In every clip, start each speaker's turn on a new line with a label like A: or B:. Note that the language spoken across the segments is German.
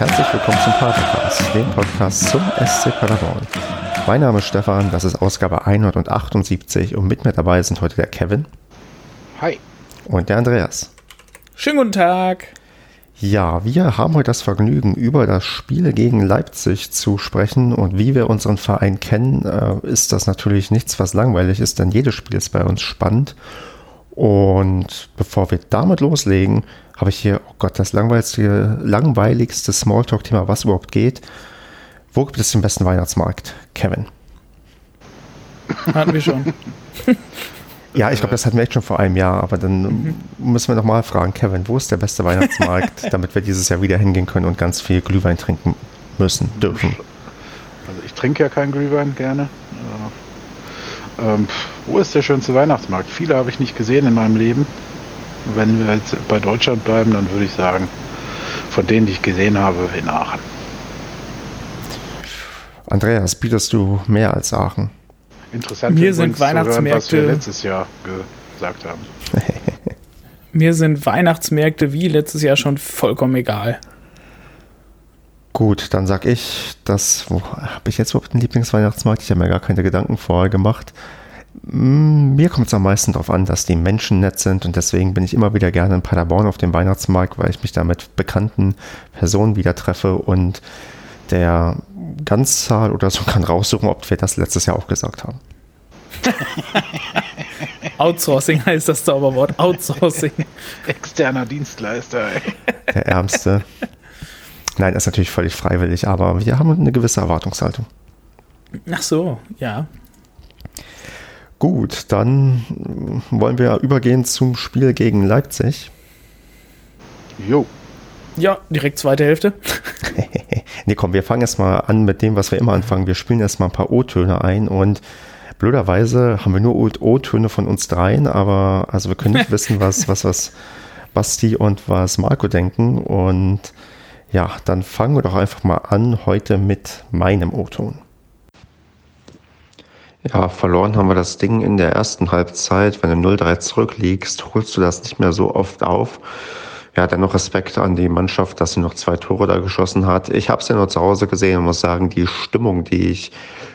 A: herzlich willkommen zum Padercast, dem Podcast zum SC Paderborn. Mein Name ist Stefan, das ist Ausgabe 178 und mit mir dabei sind heute der Kevin.
B: Hi.
A: Und der Andreas.
C: Schönen guten Tag.
A: Ja, wir haben heute das Vergnügen, über das Spiel gegen Leipzig zu sprechen. Und wie wir unseren Verein kennen, äh, ist das natürlich nichts, was langweilig ist, denn jedes Spiel ist bei uns spannend. Und bevor wir damit loslegen, habe ich hier, oh Gott, das langweiligste, langweiligste Smalltalk-Thema, was überhaupt geht. Wo gibt es den besten Weihnachtsmarkt? Kevin.
C: Hatten wir schon.
A: Ja, ich glaube, das hatten wir echt schon vor einem Jahr, aber dann mhm. müssen wir nochmal fragen, Kevin, wo ist der beste Weihnachtsmarkt, damit wir dieses Jahr wieder hingehen können und ganz viel Glühwein trinken müssen, dürfen.
B: Also ich trinke ja keinen Glühwein gerne. Ähm, wo ist der schönste Weihnachtsmarkt? Viele habe ich nicht gesehen in meinem Leben. Wenn wir jetzt bei Deutschland bleiben, dann würde ich sagen, von denen, die ich gesehen habe, in Aachen.
A: Andreas, bietest du mehr als Aachen?
B: Interessant.
C: Mir sind Weihnachtsmärkte. Hören, was wir
B: letztes Jahr gesagt haben.
C: Mir sind Weihnachtsmärkte wie letztes Jahr schon vollkommen egal.
A: Gut, dann sag ich, dass, wo habe ich jetzt überhaupt einen Lieblingsweihnachtsmarkt? Ich habe mir gar keine Gedanken vorher gemacht. Mm, mir kommt es am meisten darauf an, dass die Menschen nett sind und deswegen bin ich immer wieder gerne in Paderborn auf dem Weihnachtsmarkt, weil ich mich da mit bekannten Personen wieder treffe und der Ganzzahl oder so kann raussuchen, ob wir das letztes Jahr auch gesagt haben.
C: Outsourcing heißt das Zauberwort. Outsourcing.
B: Externer Dienstleister. Ey.
A: Der Ärmste. Nein, das ist natürlich völlig freiwillig, aber wir haben eine gewisse Erwartungshaltung.
C: Ach so, ja.
A: Gut, dann wollen wir übergehen zum Spiel gegen Leipzig.
B: Jo.
C: Ja, direkt zweite Hälfte.
A: nee, komm, wir fangen erstmal an mit dem, was wir immer anfangen. Wir spielen erstmal ein paar O-Töne ein und blöderweise haben wir nur O-Töne von uns dreien, aber also wir können nicht wissen, was, was, was Basti und was Marco denken. Und ja, dann fangen wir doch einfach mal an heute mit meinem O-Ton. Ja, verloren haben wir das Ding in der ersten Halbzeit. Wenn du 0-3 zurückliegst, holst du das nicht mehr so oft auf ja, dennoch Respekt an die Mannschaft, dass sie noch zwei Tore da geschossen hat. Ich habe es ja nur zu Hause gesehen und muss sagen, die Stimmung, die ich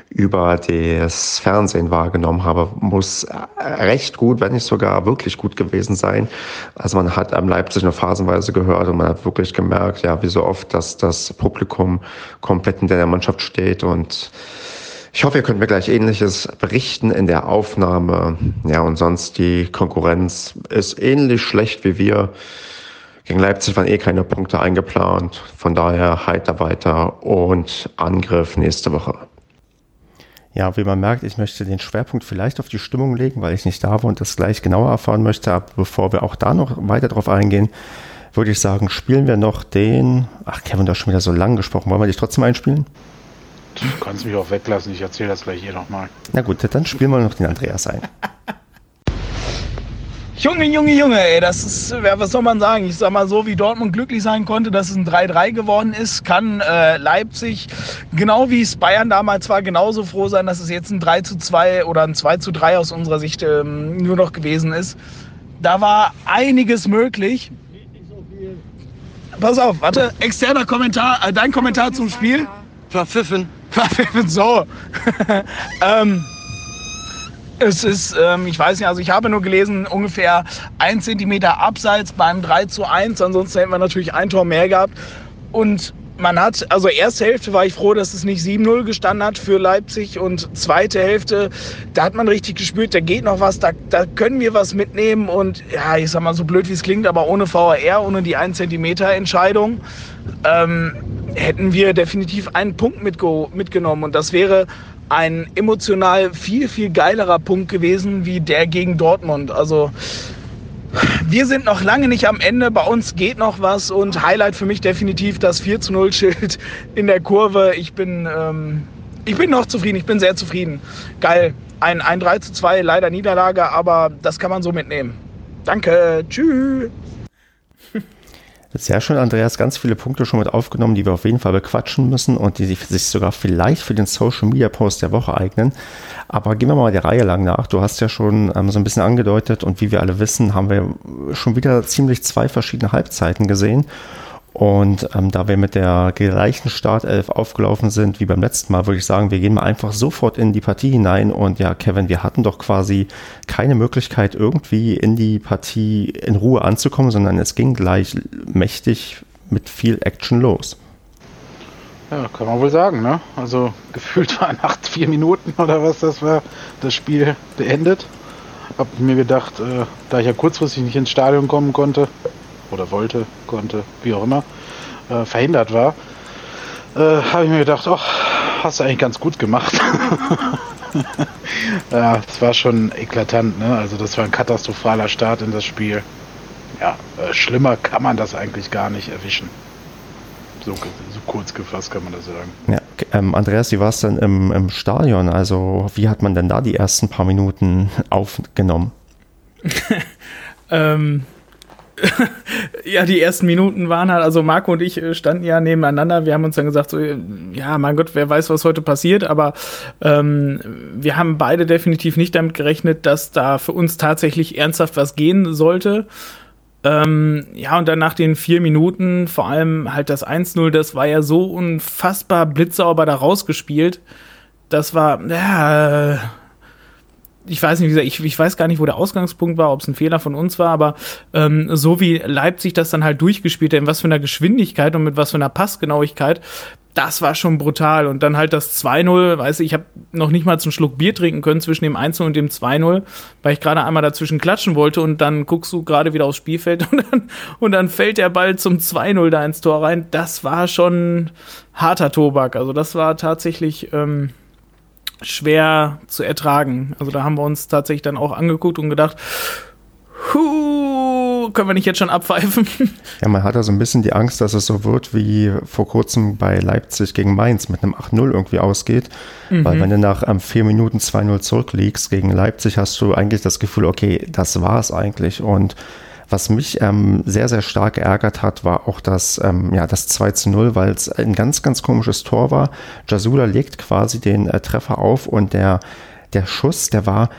A: über das Fernsehen wahrgenommen habe, muss recht gut, wenn nicht sogar wirklich gut gewesen sein. Also man hat am Leipzig nur phasenweise gehört und man hat wirklich gemerkt, ja, wie so oft, dass das Publikum komplett in der Mannschaft steht und ich hoffe, ihr könnt mir gleich Ähnliches berichten in der Aufnahme. Ja, und sonst die Konkurrenz ist ähnlich schlecht wie wir. Gegen Leipzig waren eh keine Punkte eingeplant. Von daher heiter weiter und Angriff nächste Woche. Ja, wie man merkt, ich möchte den Schwerpunkt vielleicht auf die Stimmung legen, weil ich nicht da war und das gleich genauer erfahren möchte. Aber bevor wir auch da noch weiter drauf eingehen, würde ich sagen, spielen wir noch den. Ach, Kevin, du hast schon wieder so lang gesprochen. Wollen wir dich trotzdem einspielen?
B: Du kannst mich auch weglassen, ich erzähle das gleich hier nochmal.
A: Na gut, dann spielen wir noch den Andreas ein.
C: Junge, Junge, Junge, ey, das ist, was soll man sagen? Ich sag mal so, wie Dortmund glücklich sein konnte, dass es ein 3-3 geworden ist, kann äh, Leipzig, genau wie es Bayern damals war, genauso froh sein, dass es jetzt ein 3 2 oder ein 2 3 aus unserer Sicht ähm, nur noch gewesen ist. Da war einiges möglich. Pass auf, warte, externer Kommentar, äh, dein Kommentar zum Spiel?
B: Verpfiffen.
C: Verpfiffen, so. ähm, es ist, ähm, ich weiß nicht, also ich habe nur gelesen, ungefähr ein Zentimeter abseits beim 3 zu 1. Ansonsten hätten wir natürlich ein Tor mehr gehabt. Und man hat, also erste Hälfte war ich froh, dass es nicht 7-0 gestanden hat für Leipzig und zweite Hälfte, da hat man richtig gespürt, da geht noch was, da, da können wir was mitnehmen und ja, ich sag mal so blöd wie es klingt, aber ohne VAR, ohne die 1 Zentimeter Entscheidung, ähm, hätten wir definitiv einen Punkt mitgenommen und das wäre ein emotional viel, viel geilerer Punkt gewesen wie der gegen Dortmund. Also wir sind noch lange nicht am Ende. Bei uns geht noch was und Highlight für mich definitiv das 4 zu 0 Schild in der Kurve. Ich bin, ähm, ich bin noch zufrieden. Ich bin sehr zufrieden. Geil. Ein, ein 3 zu 2, leider Niederlage, aber das kann man so mitnehmen. Danke. Tschüss.
A: Sehr schön, Andreas, ganz viele Punkte schon mit aufgenommen, die wir auf jeden Fall bequatschen müssen und die sich sogar vielleicht für den Social Media Post der Woche eignen. Aber gehen wir mal der Reihe lang nach. Du hast ja schon ähm, so ein bisschen angedeutet und wie wir alle wissen, haben wir schon wieder ziemlich zwei verschiedene Halbzeiten gesehen. Und ähm, da wir mit der gleichen Startelf aufgelaufen sind wie beim letzten Mal, würde ich sagen, wir gehen mal einfach sofort in die Partie hinein. Und ja, Kevin, wir hatten doch quasi keine Möglichkeit, irgendwie in die Partie in Ruhe anzukommen, sondern es ging gleich mächtig mit viel Action los.
B: Ja, kann man wohl sagen, ne? Also gefühlt waren acht, vier Minuten oder was das war, das Spiel beendet. Hab mir gedacht, äh, da ich ja kurzfristig nicht ins Stadion kommen konnte, oder wollte, konnte, wie auch immer, äh, verhindert war, äh, habe ich mir gedacht, ach, hast du eigentlich ganz gut gemacht. ja, das war schon eklatant, ne? Also das war ein katastrophaler Start in das Spiel. Ja, äh, schlimmer kann man das eigentlich gar nicht erwischen. So, so, kurz gefasst kann man das sagen.
A: Ja, ähm, Andreas, wie war es denn im, im, Stadion? Also wie hat man denn da die ersten paar Minuten aufgenommen?
C: ähm, ja, die ersten Minuten waren halt, also Marco und ich äh, standen ja nebeneinander. Wir haben uns dann gesagt, so, ja, mein Gott, wer weiß, was heute passiert, aber ähm, wir haben beide definitiv nicht damit gerechnet, dass da für uns tatsächlich ernsthaft was gehen sollte. Ähm, ja, und dann nach den vier Minuten, vor allem halt das 1-0, das war ja so unfassbar blitzsauber da rausgespielt. Das war, ja, ich weiß nicht, wie gesagt, ich, ich weiß gar nicht, wo der Ausgangspunkt war, ob es ein Fehler von uns war, aber ähm, so wie Leipzig das dann halt durchgespielt hat, in was für einer Geschwindigkeit und mit was für einer Passgenauigkeit, das war schon brutal. Und dann halt das 2-0, weißt du, ich habe noch nicht mal zum Schluck Bier trinken können zwischen dem 1 und dem 2-0, weil ich gerade einmal dazwischen klatschen wollte und dann guckst du gerade wieder aufs Spielfeld und dann, und dann fällt der Ball zum 2-0 da ins Tor rein. Das war schon harter Tobak. Also das war tatsächlich ähm, schwer zu ertragen. Also da haben wir uns tatsächlich dann auch angeguckt und gedacht, Huh, können wir nicht jetzt schon abpfeifen?
A: Ja, man hat da so ein bisschen die Angst, dass es so wird wie vor kurzem bei Leipzig gegen Mainz mit einem 8-0 irgendwie ausgeht. Mhm. Weil wenn du nach ähm, vier Minuten 2-0 zurückliegst gegen Leipzig, hast du eigentlich das Gefühl, okay, das war es eigentlich. Und was mich ähm, sehr, sehr stark geärgert hat, war auch das, ähm, ja, das 2 zu 0, weil es ein ganz, ganz komisches Tor war. Jasula legt quasi den äh, Treffer auf und der, der Schuss, der war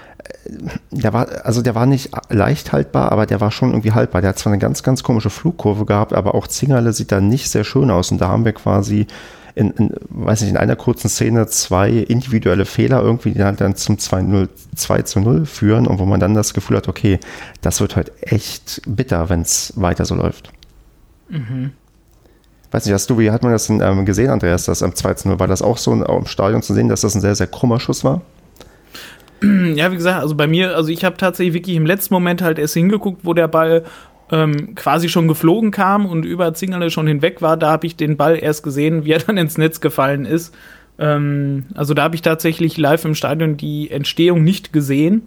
A: der war, also der war nicht leicht haltbar, aber der war schon irgendwie haltbar. Der hat zwar eine ganz, ganz komische Flugkurve gehabt, aber auch Zingerle sieht da nicht sehr schön aus. Und da haben wir quasi in, in weiß nicht, in einer kurzen Szene zwei individuelle Fehler irgendwie, die halt dann zum 2, 2 zu 0 führen und wo man dann das Gefühl hat, okay, das wird halt echt bitter, wenn es weiter so läuft. Mhm. Weiß nicht, hast du, wie hat man das denn, ähm, gesehen, Andreas, das am 2 zu 0? War das auch so im Stadion zu sehen, dass das ein sehr, sehr krummer Schuss war?
C: Ja, wie gesagt, also bei mir, also ich habe tatsächlich wirklich im letzten Moment halt erst hingeguckt, wo der Ball ähm, quasi schon geflogen kam und über Zingerle schon hinweg war. Da habe ich den Ball erst gesehen, wie er dann ins Netz gefallen ist. Ähm, also da habe ich tatsächlich live im Stadion die Entstehung nicht gesehen,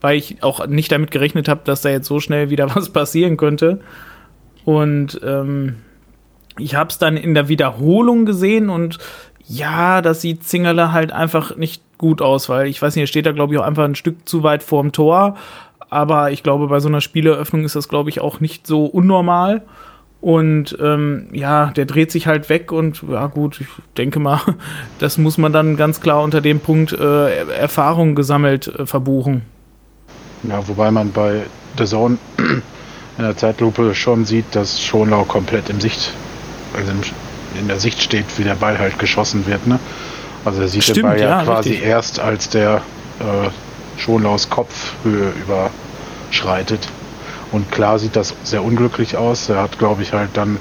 C: weil ich auch nicht damit gerechnet habe, dass da jetzt so schnell wieder was passieren könnte. Und ähm, ich habe es dann in der Wiederholung gesehen und ja, das sieht Zingerle halt einfach nicht gut aus, weil ich weiß nicht, er steht da, glaube ich, auch einfach ein Stück zu weit vorm Tor. Aber ich glaube, bei so einer Spieleröffnung ist das, glaube ich, auch nicht so unnormal. Und ähm, ja, der dreht sich halt weg und ja gut, ich denke mal, das muss man dann ganz klar unter dem Punkt äh, Erfahrung gesammelt äh, verbuchen.
B: Ja, wobei man bei The Zone in der Zeitlupe schon sieht, dass Schonlau komplett im Sicht, also in der Sicht steht, wie der Ball halt geschossen wird. Ne? Also er sieht Stimmt, den Ball ja, ja quasi richtig. erst, als der äh, Schonlaus Kopfhöhe überschreitet. Und klar sieht das sehr unglücklich aus. Er hat, glaube ich, halt dann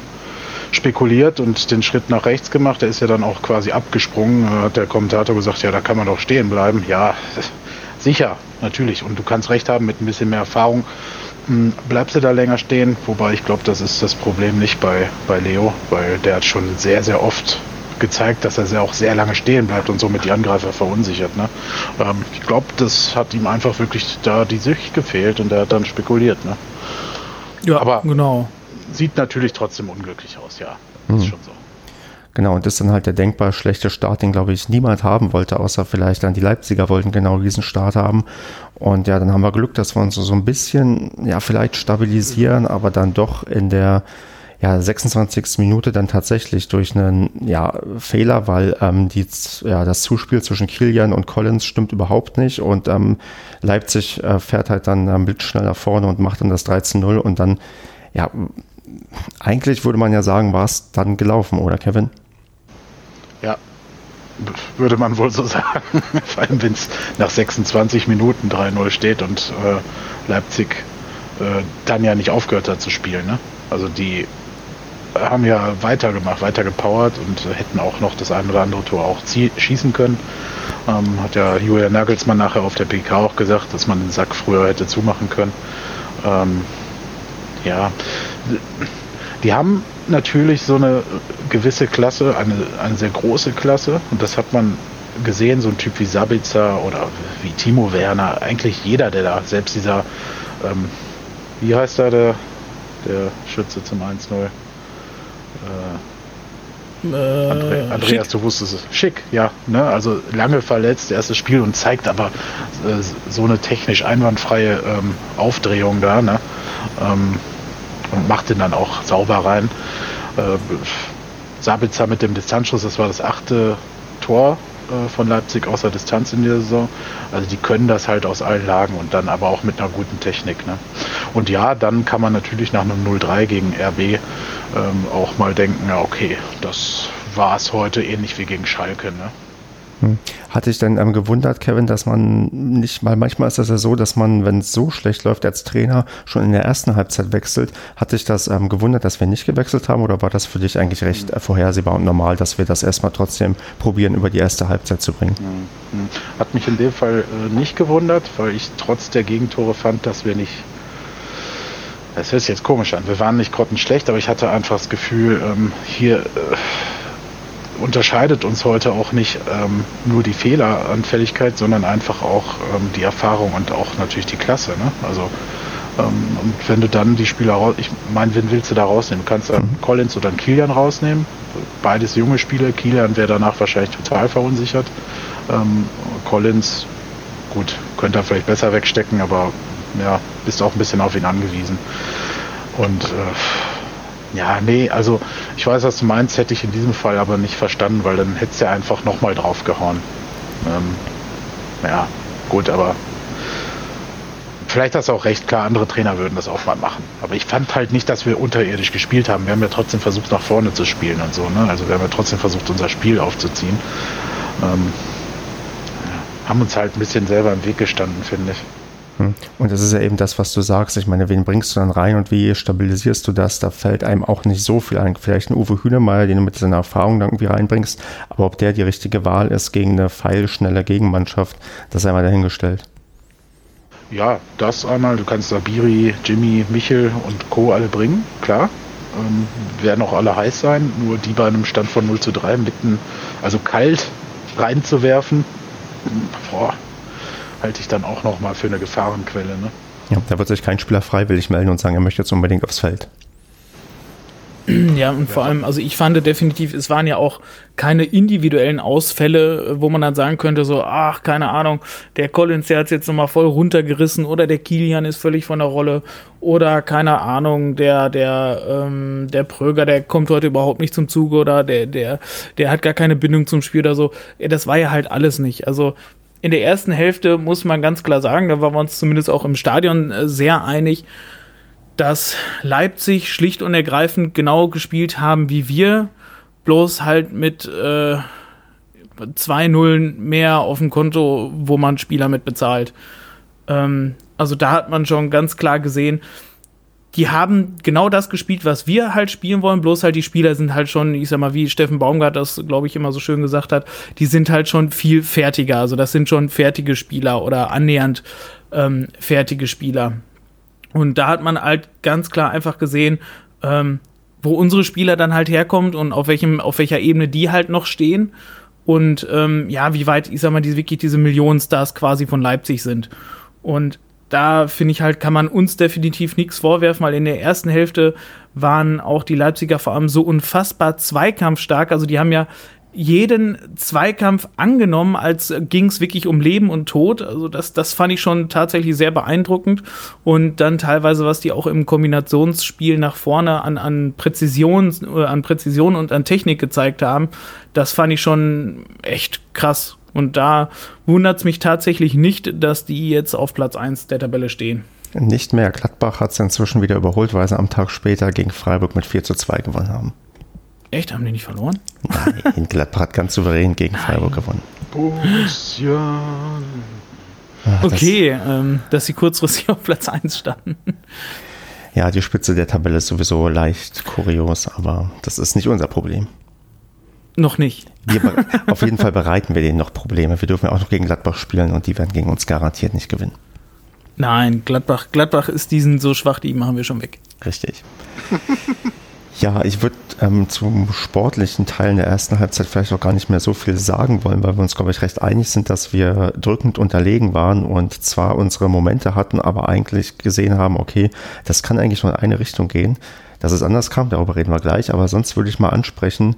B: spekuliert und den Schritt nach rechts gemacht. Er ist ja dann auch quasi abgesprungen. Da hat der Kommentator gesagt, ja, da kann man doch stehen bleiben. Ja, sicher, natürlich. Und du kannst recht haben, mit ein bisschen mehr Erfahrung hm, bleibst du da länger stehen. Wobei ich glaube, das ist das Problem nicht bei, bei Leo, weil der hat schon sehr, sehr oft gezeigt, dass er auch sehr lange stehen bleibt und somit die Angreifer verunsichert. Ne? Ähm, ich glaube, das hat ihm einfach wirklich da die Sicht gefehlt und er hat dann spekuliert. Ne?
C: Ja, aber genau.
B: Sieht natürlich trotzdem unglücklich aus, ja. Mhm. Ist schon so.
A: Genau, und das ist dann halt der denkbar schlechte Start, den, glaube ich, niemand haben wollte, außer vielleicht dann die Leipziger wollten genau diesen Start haben. Und ja, dann haben wir Glück, dass wir uns so ein bisschen, ja, vielleicht stabilisieren, aber dann doch in der ja, 26. Minute dann tatsächlich durch einen ja, Fehler, weil ähm, die, ja, das Zuspiel zwischen Kilian und Collins stimmt überhaupt nicht und ähm, Leipzig äh, fährt halt dann ähm, blitzschnell nach vorne und macht dann das 13-0 und dann ja, eigentlich würde man ja sagen, war es dann gelaufen, oder Kevin?
B: Ja, würde man wohl so sagen. Vor allem, wenn es nach 26 Minuten 3-0 steht und äh, Leipzig äh, dann ja nicht aufgehört hat zu spielen. Ne? Also die haben ja weitergemacht, weiter gepowert und hätten auch noch das ein oder andere Tor auch schießen können. Ähm, hat ja Julian Nagelsmann nachher auf der PK auch gesagt, dass man den Sack früher hätte zumachen können. Ähm, ja, die haben natürlich so eine gewisse Klasse, eine, eine sehr große Klasse und das hat man gesehen, so ein Typ wie Sabitzer oder wie Timo Werner, eigentlich jeder, der da, selbst dieser, ähm, wie heißt da der, der Schütze zum 1-0? Äh, Andre, Andreas, schick. du wusstest es. Schick, ja. Ne? Also lange verletzt, erstes Spiel und zeigt aber äh, so eine technisch einwandfreie ähm, Aufdrehung da. Ne? Ähm, und macht den dann auch sauber rein. Äh, Sabitzer mit dem Distanzschuss, das war das achte Tor äh, von Leipzig außer Distanz in der Saison. Also die können das halt aus allen Lagen und dann aber auch mit einer guten Technik. Ne? Und ja, dann kann man natürlich nach einem 0-3 gegen RB ähm, auch mal denken, ja okay, das war es heute ähnlich wie gegen Schalke. Ne?
A: Hm. Hatte ich denn ähm, gewundert, Kevin, dass man nicht, weil manchmal ist das ja so, dass man, wenn es so schlecht läuft als Trainer, schon in der ersten Halbzeit wechselt. Hatte ich das ähm, gewundert, dass wir nicht gewechselt haben oder war das für dich eigentlich recht äh, vorhersehbar und normal, dass wir das erstmal trotzdem probieren, über die erste Halbzeit zu bringen?
B: Hm, hm. Hat mich in dem Fall äh, nicht gewundert, weil ich trotz der Gegentore fand, dass wir nicht das hört sich jetzt komisch an. Wir waren nicht grottenschlecht, aber ich hatte einfach das Gefühl, ähm, hier äh, unterscheidet uns heute auch nicht ähm, nur die Fehleranfälligkeit, sondern einfach auch ähm, die Erfahrung und auch natürlich die Klasse. Ne? Also ähm, und wenn du dann die Spieler raus, ich meine, wen willst du da rausnehmen? Du kannst dann mhm. Collins oder einen Kilian rausnehmen. Beides junge Spieler. Kilian wäre danach wahrscheinlich total verunsichert. Ähm, Collins, gut, könnte er vielleicht besser wegstecken, aber ja, bist auch ein bisschen auf ihn angewiesen. Und äh, ja, nee, also ich weiß, was du meinst, hätte ich in diesem Fall aber nicht verstanden, weil dann hättest du ja einfach nochmal draufgehauen. Ähm, ja, gut, aber vielleicht hast du auch recht, klar, andere Trainer würden das auch mal machen. Aber ich fand halt nicht, dass wir unterirdisch gespielt haben. Wir haben ja trotzdem versucht, nach vorne zu spielen und so, ne? Also wir haben ja trotzdem versucht, unser Spiel aufzuziehen. Ähm, haben uns halt ein bisschen selber im Weg gestanden, finde ich.
A: Hm. Und das ist ja eben das, was du sagst. Ich meine, wen bringst du dann rein und wie stabilisierst du das? Da fällt einem auch nicht so viel ein. Vielleicht ein Uwe Hühnemeier, den du mit seiner Erfahrung dann irgendwie reinbringst. Aber ob der die richtige Wahl ist gegen eine feilschnelle Gegenmannschaft, das ist einmal dahingestellt.
B: Ja, das einmal. Du kannst Sabiri, Jimmy, Michel und Co. alle bringen, klar. Ähm, werden auch alle heiß sein. Nur die bei einem Stand von 0 zu 3 mitten, also kalt reinzuwerfen, boah, halte ich dann auch nochmal für eine Gefahrenquelle. Ne?
A: Ja, da wird sich kein Spieler freiwillig melden und sagen, er möchte jetzt unbedingt aufs Feld.
C: Ja, und vor allem, also ich fand definitiv, es waren ja auch keine individuellen Ausfälle, wo man dann sagen könnte, so, ach, keine Ahnung, der Collins, der hat jetzt nochmal voll runtergerissen oder der Kilian ist völlig von der Rolle oder keine Ahnung, der, der, ähm, der Pröger, der kommt heute überhaupt nicht zum Zuge oder der, der, der hat gar keine Bindung zum Spiel oder so. Das war ja halt alles nicht. Also in der ersten Hälfte muss man ganz klar sagen, da waren wir uns zumindest auch im Stadion äh, sehr einig, dass Leipzig schlicht und ergreifend genau gespielt haben wie wir, bloß halt mit äh, zwei Nullen mehr auf dem Konto, wo man Spieler mit bezahlt. Ähm, also da hat man schon ganz klar gesehen, die haben genau das gespielt, was wir halt spielen wollen, bloß halt die Spieler sind halt schon, ich sag mal, wie Steffen Baumgart das, glaube ich, immer so schön gesagt hat, die sind halt schon viel fertiger. Also das sind schon fertige Spieler oder annähernd ähm, fertige Spieler. Und da hat man halt ganz klar einfach gesehen, ähm, wo unsere Spieler dann halt herkommt und auf welchem, auf welcher Ebene die halt noch stehen. Und ähm, ja, wie weit, ich sag mal, die wirklich diese Millionenstars quasi von Leipzig sind. Und da finde ich halt, kann man uns definitiv nichts vorwerfen, weil in der ersten Hälfte waren auch die Leipziger vor allem so unfassbar zweikampfstark. Also die haben ja jeden Zweikampf angenommen, als ging es wirklich um Leben und Tod. Also das, das fand ich schon tatsächlich sehr beeindruckend. Und dann teilweise, was die auch im Kombinationsspiel nach vorne an, an Präzision, äh, an Präzision und an Technik gezeigt haben, das fand ich schon echt krass. Und da wundert es mich tatsächlich nicht, dass die jetzt auf Platz 1 der Tabelle stehen.
A: Nicht mehr. Gladbach hat es inzwischen wieder überholt, weil sie am Tag später gegen Freiburg mit 4 zu 2 gewonnen haben.
C: Echt? Haben die nicht verloren?
A: Nein, Gladbach hat ganz souverän gegen Freiburg gewonnen.
B: Borussia.
A: Ach,
C: Okay, ähm, dass sie kurzfristig auf Platz 1 standen.
A: Das, ja, die Spitze der Tabelle ist sowieso leicht kurios, aber das ist nicht unser Problem.
C: Noch nicht.
A: Wir, auf jeden Fall bereiten wir denen noch Probleme. Wir dürfen ja auch noch gegen Gladbach spielen und die werden gegen uns garantiert nicht gewinnen.
C: Nein, Gladbach, Gladbach ist diesen so schwach, die machen wir schon weg.
A: Richtig. Ja, ich würde ähm, zum sportlichen Teil in der ersten Halbzeit vielleicht auch gar nicht mehr so viel sagen wollen, weil wir uns, glaube ich, recht einig sind, dass wir drückend unterlegen waren und zwar unsere Momente hatten, aber eigentlich gesehen haben, okay, das kann eigentlich nur in eine Richtung gehen. Dass es anders kam, darüber reden wir gleich, aber sonst würde ich mal ansprechen,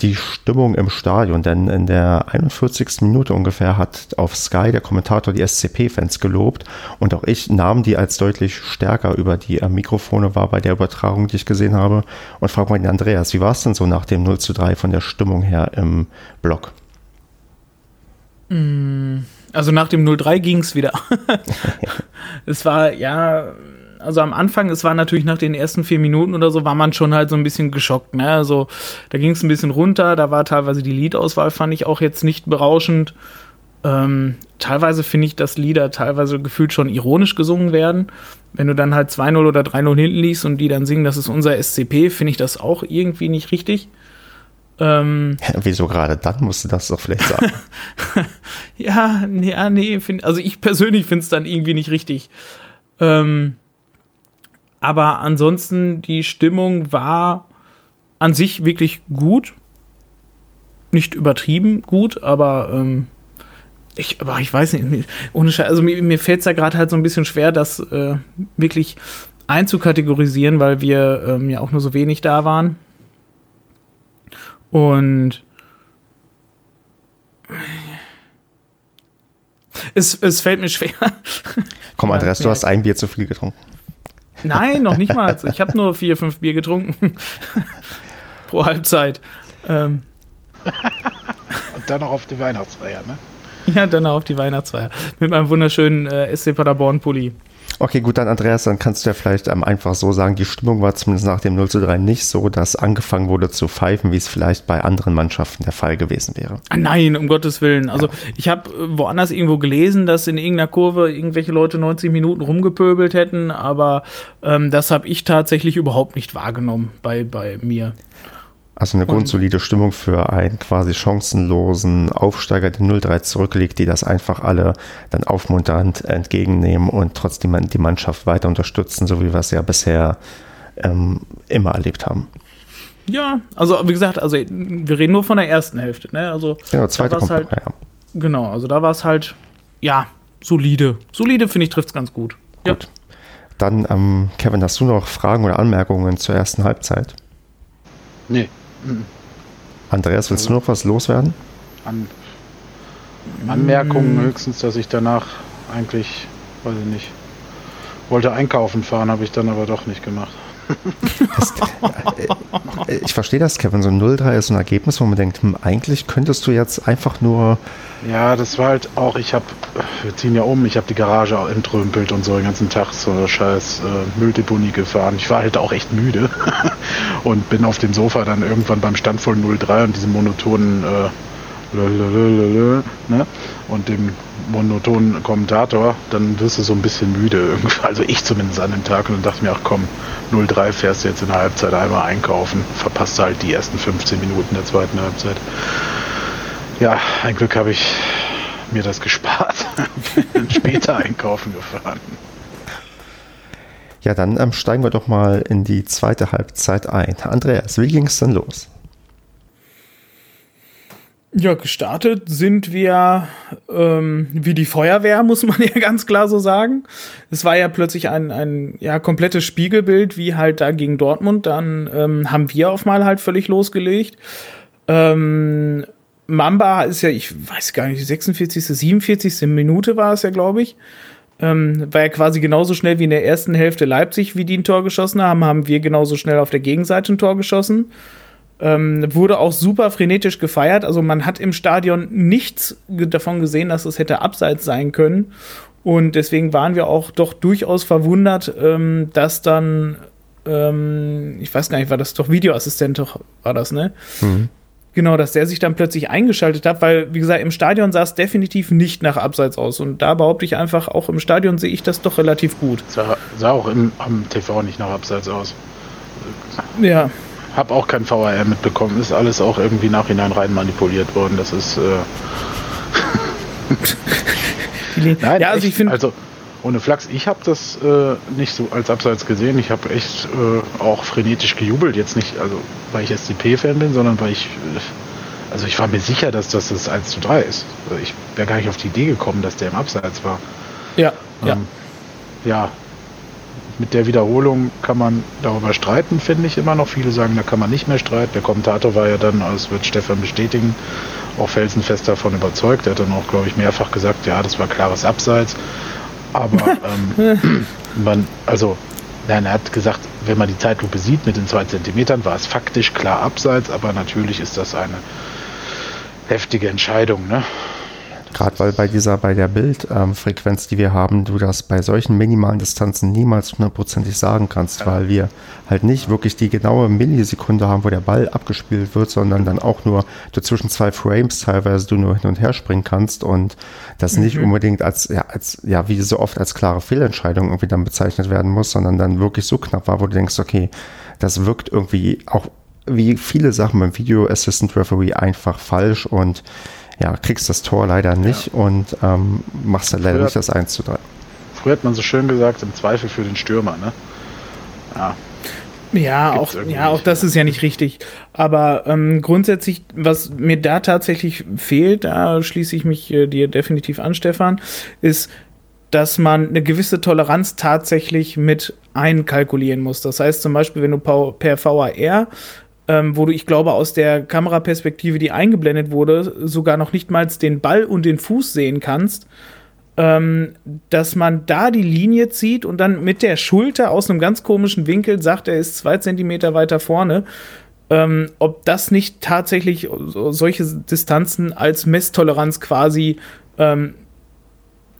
A: die Stimmung im Stadion, denn in der 41. Minute ungefähr hat auf Sky der Kommentator die SCP-Fans gelobt und auch ich nahm die als deutlich stärker über die äh, Mikrofone wahr bei der Übertragung, die ich gesehen habe und frage mal den Andreas, wie war es denn so nach dem 0 zu 3 von der Stimmung her im Block?
C: Also nach dem 0-3 ging es wieder. es war, ja, also am Anfang, es war natürlich nach den ersten vier Minuten oder so, war man schon halt so ein bisschen geschockt. Ne? Also da ging es ein bisschen runter, da war teilweise die Liedauswahl, fand ich auch jetzt nicht berauschend. Ähm, teilweise finde ich, dass Lieder teilweise gefühlt schon ironisch gesungen werden. Wenn du dann halt 2-0 oder 3-0 hinten liegst und die dann singen, das ist unser SCP, finde ich das auch irgendwie nicht richtig. Ähm,
A: Wieso gerade dann musst du das doch vielleicht sagen?
C: ja, nee, ja, nee, find, also ich persönlich finde es dann irgendwie nicht richtig. Ähm, aber ansonsten, die Stimmung war an sich wirklich gut. Nicht übertrieben gut, aber ähm, ich, aber ich weiß nicht, ohne Scheiß, also mir, mir fällt es da gerade halt so ein bisschen schwer, das äh, wirklich einzukategorisieren, weil wir ähm, ja auch nur so wenig da waren. Und es, es fällt mir schwer.
A: Komm,
C: Ja,
A: Andreas, du
C: ja.
A: hast ein Bier zu viel getrunken.
C: Nein, noch nicht mal. Ich habe nur vier, fünf Bier getrunken. Pro Halbzeit. Ähm,
B: Und dann noch auf die Weihnachtsfeier, ne?
C: ja, dann auf die Weihnachtsfeier. Mit meinem wunderschönen äh, SC Paderborn-Pulli.
A: Okay, gut, dann Andreas, dann kannst du ja vielleicht ähm, einfach so sagen, die Stimmung war zumindest nach dem 0 zu 3 nicht so, dass angefangen wurde zu pfeifen, wie es vielleicht bei anderen Mannschaften der Fall gewesen wäre.
C: Ah, nein, um Gottes Willen. Also ich habe äh, woanders irgendwo gelesen, dass in irgendeiner Kurve irgendwelche Leute 90 Minuten rumgepöbelt hätten, aber ähm, das habe ich tatsächlich überhaupt nicht wahrgenommen bei, bei mir.
A: Also eine grundsolide Stimmung für einen quasi chancenlosen Aufsteiger, der 0-3 zurückliegt, die das einfach alle dann aufmunternd entgegennehmen und trotzdem die Mannschaft weiter unterstützen, so wie wir es ja bisher ähm, immer erlebt haben.
C: Ja, also wie gesagt, also wir reden nur von der ersten Hälfte, ne? Also
A: Genau, zweite kommt
C: halt,
A: ja.
C: Genau, also da war es halt, ja, solide. Solide, finde ich, trifft es ganz gut.
A: Gut. Dann, ähm, Kevin, hast du noch Fragen oder Anmerkungen zur ersten Halbzeit?
B: Nee.
A: Andreas, willst du noch was loswerden?
B: An Anmerkungen höchstens, dass ich danach eigentlich, weiß ich nicht, wollte einkaufen fahren, habe ich dann aber doch nicht gemacht.
A: Äh, Ich verstehe das, Kevin. So ein 0-3 ist ein Ergebnis, wo man denkt, hm, eigentlich könntest du jetzt einfach nur.
B: Ja, das war halt auch, ich habe, wir ziehen ja um, ich habe die Garage auch entrümpelt und so den ganzen Tag so scheiß äh, Mülldeponie gefahren. Ich war halt auch echt müde und bin auf dem Sofa dann irgendwann beim Stand voll 03 und diesem monotonen äh, ne? und dem monotonen Kommentator, dann wirst du so ein bisschen müde. Also ich zumindest an dem Tag und dachte mir, ach komm, 03 fährst du jetzt in der Halbzeit einmal einkaufen, verpasst halt die ersten 15 Minuten der zweiten Halbzeit. Ja, ein Glück habe ich mir das gespart. Bin später einkaufen gefahren.
A: Ja, dann ähm, steigen wir doch mal in die zweite Halbzeit ein. Andreas, wie ging es denn los?
C: Ja, gestartet sind wir ähm, wie die Feuerwehr, muss man ja ganz klar so sagen. Es war ja plötzlich ein, ein ja, komplettes Spiegelbild, wie halt da gegen Dortmund. Dann ähm, haben wir auf mal halt völlig losgelegt. Ähm, Mamba ist ja, ich weiß gar nicht, 46., 47. Minute war es ja, glaube ich. Ähm, war ja quasi genauso schnell wie in der ersten Hälfte Leipzig, wie die ein Tor geschossen haben, haben wir genauso schnell auf der Gegenseite ein Tor geschossen. Ähm, wurde auch super frenetisch gefeiert. Also man hat im Stadion nichts davon gesehen, dass es hätte abseits sein können. Und deswegen waren wir auch doch durchaus verwundert, ähm, dass dann, ähm, ich weiß gar nicht, war das doch Videoassistent, doch, war das, ne? Mhm. Genau, dass der sich dann plötzlich eingeschaltet hat, weil, wie gesagt, im Stadion sah es definitiv nicht nach Abseits aus. Und da behaupte ich einfach, auch im Stadion sehe ich das doch relativ gut.
B: Sah, sah auch im, am TV nicht nach Abseits aus.
C: Ja.
B: Hab auch kein VAR mitbekommen. Ist alles auch irgendwie nachhinein rein manipuliert worden. Das ist. Äh Nein, ja, also ich finde. Also, ohne Flachs, ich habe das äh, nicht so als Abseits gesehen. Ich habe echt äh, auch frenetisch gejubelt. Jetzt nicht, also weil ich SDP-Fan bin, sondern weil ich, äh, also ich war mir sicher, dass das das 1 zu 3 ist. Also ich wäre gar nicht auf die Idee gekommen, dass der im Abseits war.
C: Ja, ähm, ja.
B: Ja, mit der Wiederholung kann man darüber streiten, finde ich immer noch. Viele sagen, da kann man nicht mehr streiten. Der Kommentator war ja dann, das wird Stefan bestätigen, auch felsenfest davon überzeugt. Er hat dann auch, glaube ich, mehrfach gesagt, ja, das war klares Abseits. Aber ähm, man, also, nein, er hat gesagt, wenn man die Zeitlupe sieht mit den zwei Zentimetern, war es faktisch klar abseits, aber natürlich ist das eine heftige Entscheidung, ne?
A: Gerade weil bei dieser, bei der Bildfrequenz, die wir haben, du das bei solchen minimalen Distanzen niemals hundertprozentig sagen kannst, ja. weil wir halt nicht wirklich die genaue Millisekunde haben, wo der Ball abgespielt wird, sondern dann auch nur du zwischen zwei Frames teilweise du nur hin und her springen kannst und das mhm. nicht unbedingt als, ja, als, ja, wie so oft als klare Fehlentscheidung irgendwie dann bezeichnet werden muss, sondern dann wirklich so knapp war, wo du denkst, okay, das wirkt irgendwie auch wie viele Sachen beim Video Assistant Referee einfach falsch und ja, kriegst das Tor leider nicht ja. und ähm, machst dann leider nicht das 1 zu 3.
B: Früher hat man so schön gesagt, im Zweifel für den Stürmer, ne?
C: Ja. Ja, auch, ja, auch das ist ja nicht richtig. Aber ähm, grundsätzlich, was mir da tatsächlich fehlt, da schließe ich mich äh, dir definitiv an, Stefan, ist, dass man eine gewisse Toleranz tatsächlich mit einkalkulieren muss. Das heißt zum Beispiel, wenn du per VAR ähm, wo du, ich glaube, aus der Kameraperspektive, die eingeblendet wurde, sogar noch nicht mal den Ball und den Fuß sehen kannst, ähm, dass man da die Linie zieht und dann mit der Schulter aus einem ganz komischen Winkel sagt, er ist zwei Zentimeter weiter vorne. Ähm, ob das nicht tatsächlich solche Distanzen als Messtoleranz quasi ähm,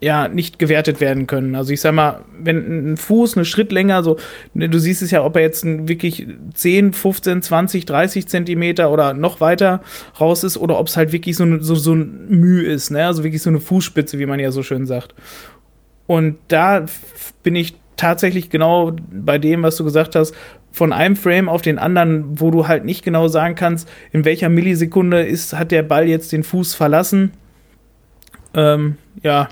C: ja nicht gewertet werden können. Also ich sag mal, wenn ein Fuß eine Schritt länger, so, ne, du siehst es ja, ob er jetzt wirklich 10, 15, 20, 30 Zentimeter oder noch weiter raus ist oder ob es halt wirklich so, so, so ein Mühe ist, ne? Also wirklich so eine Fußspitze, wie man ja so schön sagt. Und da bin ich tatsächlich genau bei dem, was du gesagt hast, von einem Frame auf den anderen, wo du halt nicht genau sagen kannst, in welcher Millisekunde ist, hat der Ball jetzt den Fuß verlassen. Ähm, ja,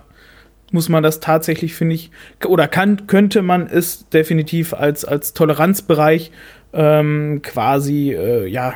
C: muss man das tatsächlich, finde ich, oder kann, könnte man es definitiv als, als Toleranzbereich ähm, quasi, äh, ja,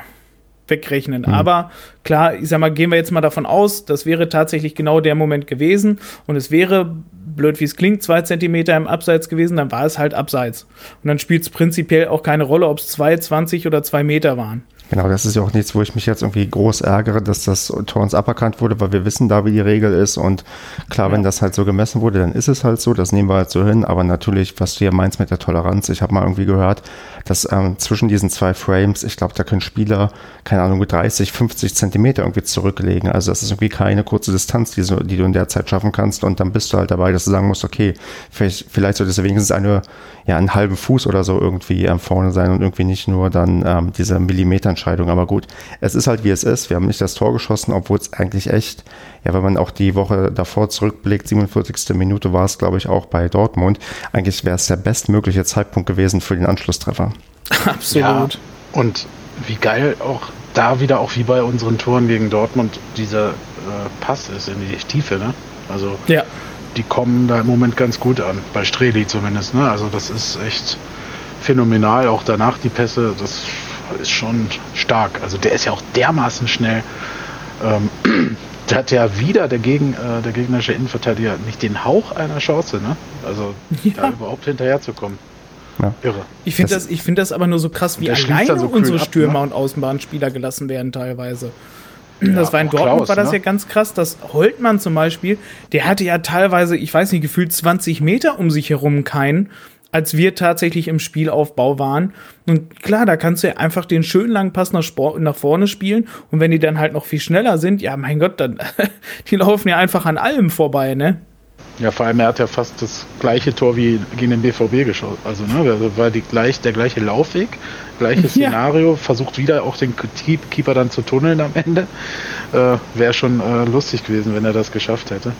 C: wegrechnen. Mhm. Aber klar, ich sag mal, gehen wir jetzt mal davon aus, das wäre tatsächlich genau der Moment gewesen und es wäre, blöd wie es klingt, zwei Zentimeter im Abseits gewesen, dann war es halt Abseits. Und dann spielt es prinzipiell auch keine Rolle, ob es zwei, zwanzig oder zwei Meter waren.
A: Genau, das ist ja auch nichts, wo ich mich jetzt irgendwie groß ärgere, dass das Tor uns aberkannt wurde, weil wir wissen da, wie die Regel ist. Und klar, ja. wenn das halt so gemessen wurde, dann ist es halt so, das nehmen wir halt so hin. Aber natürlich, was du ja meinst mit der Toleranz, ich habe mal irgendwie gehört, dass ähm, zwischen diesen zwei Frames, ich glaube, da können Spieler, keine Ahnung, 30, 50 Zentimeter irgendwie zurücklegen. Also das ist irgendwie keine kurze Distanz, die, so, die du in der Zeit schaffen kannst. Und dann bist du halt dabei, dass du sagen musst, okay, vielleicht, vielleicht sollte es wenigstens eine, ja, einen halben Fuß oder so irgendwie ähm, vorne sein und irgendwie nicht nur dann ähm, diese Millimeterentscheidung. Aber gut, es ist halt wie es ist. Wir haben nicht das Tor geschossen, obwohl es eigentlich echt, ja, wenn man auch die Woche davor zurückblickt, 47. Minute war es, glaube ich, auch bei Dortmund. Eigentlich wäre es der bestmögliche Zeitpunkt gewesen für den Anschlusstreffer.
B: Absolut. Ja, und wie geil auch da wieder, auch wie bei unseren Toren gegen Dortmund, dieser äh, Pass ist in die Tiefe, ne? Also ja. die kommen da im Moment ganz gut an, bei Streli zumindest, ne? Also das ist echt phänomenal. Auch danach die Pässe, das ist schon stark. Also der ist ja auch dermaßen schnell. Ähm, der hat ja wieder der, Gegen, äh, der gegnerische Innenverteidiger nicht den Hauch einer Chance, ne? Also ja. da überhaupt hinterherzukommen.
C: Ja. Irre. Ich finde das, das, find das aber nur so krass, wie alleine so unsere Stürmer ab, ne? und Außenbahnspieler gelassen werden teilweise. Ja, das war in Dortmund, Klaus, war das ne? ja ganz krass. dass Holtmann zum Beispiel, der hatte ja teilweise, ich weiß nicht, gefühlt 20 Meter um sich herum keinen, als wir tatsächlich im Spielaufbau waren. Und klar, da kannst du ja einfach den schönen langen Pass nach, Sport, nach vorne spielen. Und wenn die dann halt noch viel schneller sind, ja, mein Gott, dann, die laufen ja einfach an allem vorbei, ne?
B: Ja, vor allem er hat ja fast das gleiche Tor wie gegen den BVB geschossen. Also ne, war die gleich, der gleiche Laufweg, gleiches ja. Szenario, versucht wieder auch den Keeper dann zu tunneln am Ende. Äh, Wäre schon äh, lustig gewesen, wenn er das geschafft hätte.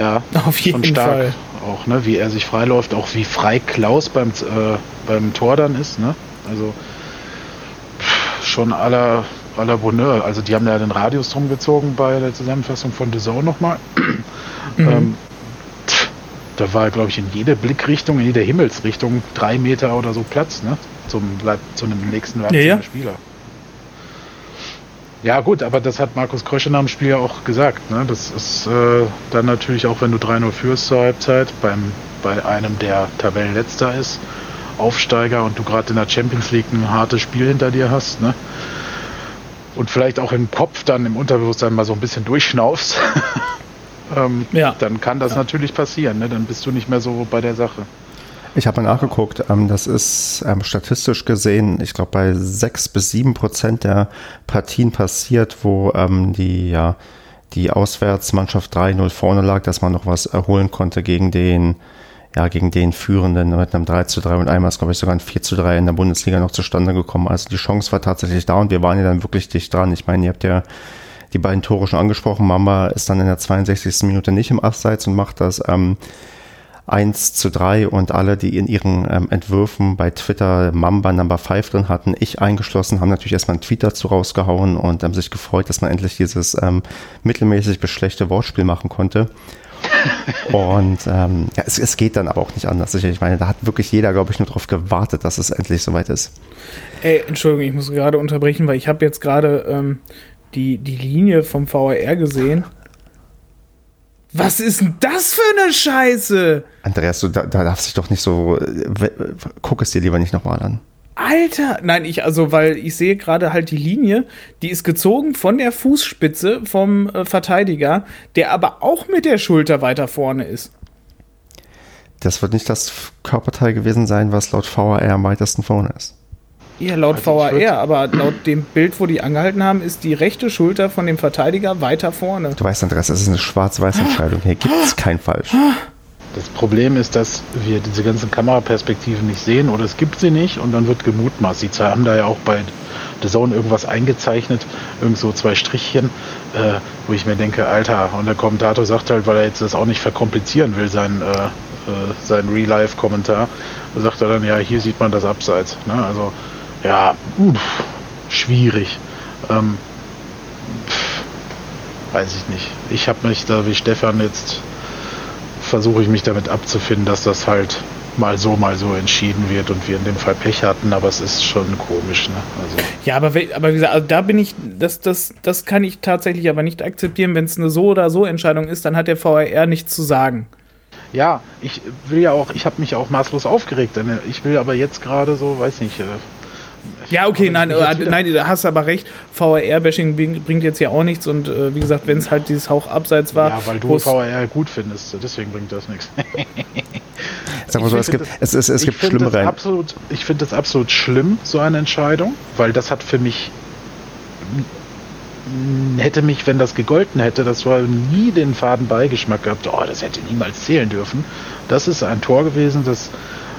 B: Ja,
C: auf jeden schon stark Fall.
B: Auch, ne, wie er sich freiläuft, auch wie frei Klaus beim, äh, beim Tor dann ist. Ne? Also pff, schon aller aller Bonheur. Also die haben ja den Radius drum gezogen bei der Zusammenfassung von The Zone nochmal. Mhm. Ähm, da war, glaube ich, in jede Blickrichtung, in jede Himmelsrichtung drei Meter oder so Platz, ne? Zum, zu einem nächsten
C: Leipziger ja, ja.
B: Spieler. Ja, gut, aber das hat Markus Krösche nach dem Spiel ja auch gesagt. Ne? Das ist äh, dann natürlich auch, wenn du 3-0 führst zur Halbzeit, beim, bei einem, der Tabellenletzter ist, Aufsteiger und du gerade in der Champions League ein hartes Spiel hinter dir hast, ne? Und vielleicht auch im Kopf dann im Unterbewusstsein mal so ein bisschen durchschnaufst. ähm, ja. dann kann das ja. natürlich passieren. Ne? Dann bist du nicht mehr so bei der Sache.
A: Ich habe mal nachgeguckt, ähm, das ist ähm, statistisch gesehen, ich glaube, bei sechs bis sieben Prozent der Partien passiert, wo ähm, die, ja, die Auswärtsmannschaft 3-0 vorne lag, dass man noch was erholen konnte gegen den, ja, gegen den Führenden mit einem 3 zu 3 und einmal ist, glaube ich, sogar ein 4 zu 3 in der Bundesliga noch zustande gekommen. Also die Chance war tatsächlich da und wir waren ja dann wirklich dicht dran. Ich meine, ihr habt ja die beiden Tore schon angesprochen. Mamba ist dann in der 62. Minute nicht im Abseits und macht das ähm, 1 zu 3 und alle, die in ihren ähm, Entwürfen bei Twitter Mamba Number 5 drin hatten, ich eingeschlossen, haben natürlich erstmal einen Tweet dazu rausgehauen und ähm, sich gefreut, dass man endlich dieses ähm, mittelmäßig bis schlechte Wortspiel machen konnte. und ähm, ja, es, es, geht dann aber auch nicht anders. Ich meine, da hat wirklich jeder, glaube ich, nur darauf gewartet, dass es endlich soweit ist.
C: Ey, Entschuldigung, ich muss gerade unterbrechen, weil ich habe jetzt gerade ähm, die, die Linie vom VRR gesehen. Was ist denn das für eine Scheiße?
A: Andreas, du da, da darfst dich doch nicht so. Äh, guck es dir lieber nicht nochmal an.
C: Alter! Nein, ich, also, weil ich sehe gerade halt die Linie, die ist gezogen von der Fußspitze vom äh, Verteidiger, der aber auch mit der Schulter weiter vorne ist.
A: Das wird nicht das Körperteil gewesen sein, was laut VAR am weitesten vorne ist.
C: Ja, laut also VAR, aber laut dem Bild, wo die angehalten haben, ist die rechte Schulter von dem Verteidiger weiter vorne.
A: Du weißt, Andreas, das ist eine schwarz-weiß Entscheidung. Hier gibt es kein Falsch.
B: Das Problem ist, dass wir diese ganzen Kameraperspektiven nicht sehen oder es gibt sie nicht und dann wird gemutmaßt. Sie haben da ja auch bei The Zone irgendwas eingezeichnet, irgend so zwei Strichchen, äh, wo ich mir denke, Alter, und der Kommentator sagt halt, weil er jetzt das auch nicht verkomplizieren will, sein, äh, äh, sein Real-Life-Kommentar, sagt er dann, ja, hier sieht man das Abseits. Ne? Also, ja, uff, schwierig. Ähm, pff, weiß ich nicht. Ich habe mich da wie Stefan jetzt versuche ich mich damit abzufinden, dass das halt mal so, mal so entschieden wird und wir in dem Fall Pech hatten, aber es ist schon komisch. Ne?
C: Also ja, aber, aber wie gesagt, also da bin ich, das, das, das kann ich tatsächlich aber nicht akzeptieren. Wenn es eine so oder so Entscheidung ist, dann hat der VRR nichts zu sagen.
B: Ja, ich will ja auch, ich habe mich auch maßlos aufgeregt. Ich will aber jetzt gerade so, weiß nicht, äh,
C: ja, okay, nein, äh, nein, du hast aber recht. VR-Bashing bringt jetzt ja auch nichts und äh, wie gesagt, wenn es halt dieses Hauch abseits war. Ja,
B: weil du VR gut findest, deswegen bringt das nichts.
A: Sag mal so, es gibt, das, es, es, es gibt schlimmere.
B: Absolut, ich finde das absolut schlimm, so eine Entscheidung, weil das hat für mich hätte mich, wenn das gegolten hätte, das war nie den faden Beigeschmack gehabt, oh, das hätte niemals zählen dürfen. Das ist ein Tor gewesen, das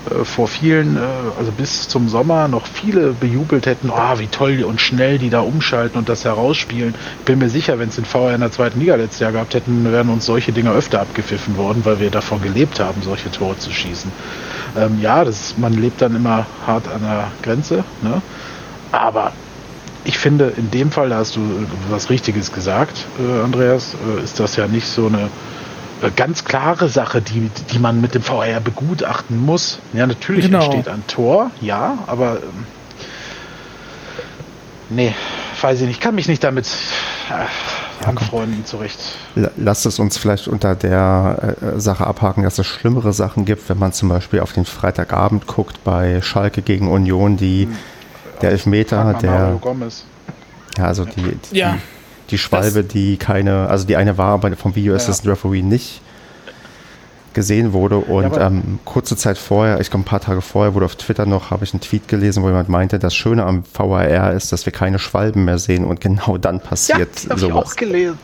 B: äh, vor vielen, äh, also bis zum Sommer noch viele bejubelt hätten, oh, wie toll und schnell die da umschalten und das herausspielen. Ich bin mir sicher, wenn es den VR in der zweiten Liga letztes Jahr gehabt hätten, wären uns solche Dinge öfter abgepfiffen worden, weil wir davon gelebt haben, solche Tore zu schießen. Ähm, ja, das, man lebt dann immer hart an der Grenze, ne? aber ich finde, in dem Fall, da hast du was Richtiges gesagt, äh, Andreas, äh, ist das ja nicht so eine äh, ganz klare Sache, die, die man mit dem VR begutachten muss. Ja, natürlich genau. entsteht ein Tor, ja, aber ähm, nee, weiß ich nicht, kann mich nicht damit äh, anfreunden zurecht.
A: Lasst es uns vielleicht unter der äh, Sache abhaken, dass es schlimmere Sachen gibt, wenn man zum Beispiel auf den Freitagabend guckt bei Schalke gegen Union, die hm. der Elfmeter, der ja, also die, die ja die Schwalbe, das die keine, also die eine war, aber vom Video ist ja. Referee nicht. gesehen wurde. Und ja, ähm, kurze Zeit vorher, ich glaube ein paar Tage vorher, wurde auf Twitter noch, habe ich einen Tweet gelesen, wo jemand meinte, das Schöne am VAR ist, dass wir keine Schwalben mehr sehen und genau dann passiert ja, das
B: habe ich auch gelesen.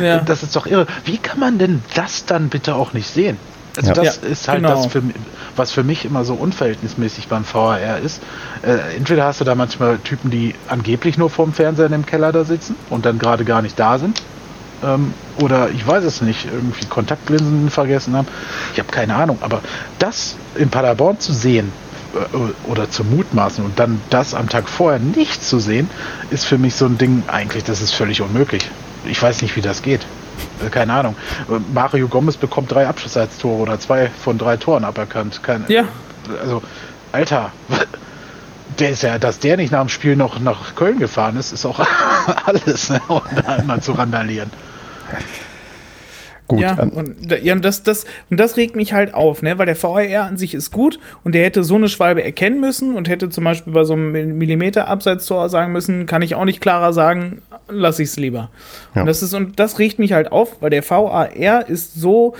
B: Ja. Das ist doch irre. Wie kann man denn das dann bitte auch nicht sehen? Also ja. das ja, ist halt genau. das, für, was für mich immer so unverhältnismäßig beim VAR ist. Äh, entweder hast du da manchmal Typen, die angeblich nur vorm Fernseher im Keller da sitzen und dann gerade gar nicht da sind. Ähm, oder ich weiß es nicht, irgendwie Kontaktlinsen vergessen haben. Ich habe keine Ahnung. Aber das in Paderborn zu sehen äh, oder zu mutmaßen und dann das am Tag vorher nicht zu sehen, ist für mich so ein Ding eigentlich, das ist völlig unmöglich. Ich weiß nicht, wie das geht. Äh, keine Ahnung. Mario Gomez bekommt drei Abschlusszeitstore oder zwei von drei Toren aberkannt. Kein, ja. Also, Alter, der ist ja, dass der nicht nach dem Spiel noch nach Köln gefahren ist, ist auch alles, ne? um da immer zu randalieren.
C: Gut. Ja, ähm, und, ja, das, das, und das regt mich halt auf, ne? Weil der VAR an sich ist gut und der hätte so eine Schwalbe erkennen müssen und hätte zum Beispiel bei so einem Millimeter Abseitstor sagen müssen, kann ich auch nicht klarer sagen, lass ich es lieber. Ja. Und das ist, und das regt mich halt auf, weil der VAR ist so,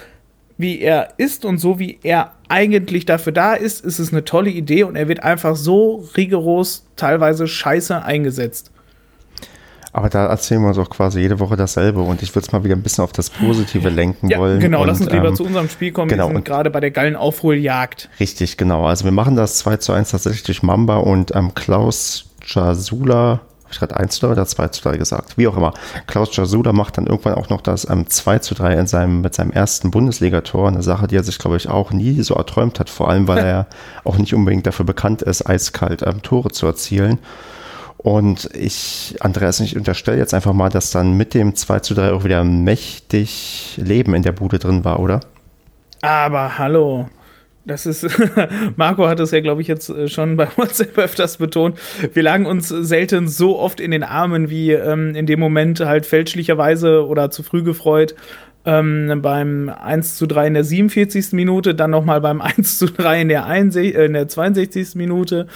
C: wie er ist und so wie er eigentlich dafür da ist, ist es eine tolle Idee und er wird einfach so rigoros teilweise scheiße eingesetzt.
A: Aber da erzählen wir uns auch quasi jede Woche dasselbe und ich würde es mal wieder ein bisschen auf das Positive lenken
C: ja,
A: wollen.
C: Genau,
A: und,
C: lass uns lieber ähm, zu unserem Spiel kommen.
A: Genau,
C: wir sind gerade bei der geilen Aufholjagd.
A: Richtig, genau. Also wir machen das 2 zu 1 tatsächlich durch Mamba und ähm, Klaus Jasula, habe ich gerade 1 oder 2 zu 3 gesagt, wie auch immer. Klaus Jasula macht dann irgendwann auch noch das ähm, 2 zu 3 in seinem, mit seinem ersten Bundesligator. Eine Sache, die er sich, glaube ich, auch nie so erträumt hat, vor allem, weil er auch nicht unbedingt dafür bekannt ist, eiskalt ähm, Tore zu erzielen. Und ich, Andreas, ich unterstelle jetzt einfach mal, dass dann mit dem 2 zu 3 auch wieder mächtig Leben in der Bude drin war, oder?
C: Aber hallo. Das ist, Marco hat es ja, glaube ich, jetzt äh, schon bei WhatsApp öfters betont. Wir lagen uns selten so oft in den Armen wie ähm, in dem Moment halt fälschlicherweise oder zu früh gefreut. Ähm, beim 1 zu 3 in der 47. Minute, dann nochmal beim 1 zu 3 in der, 61, äh, in der 62. Minute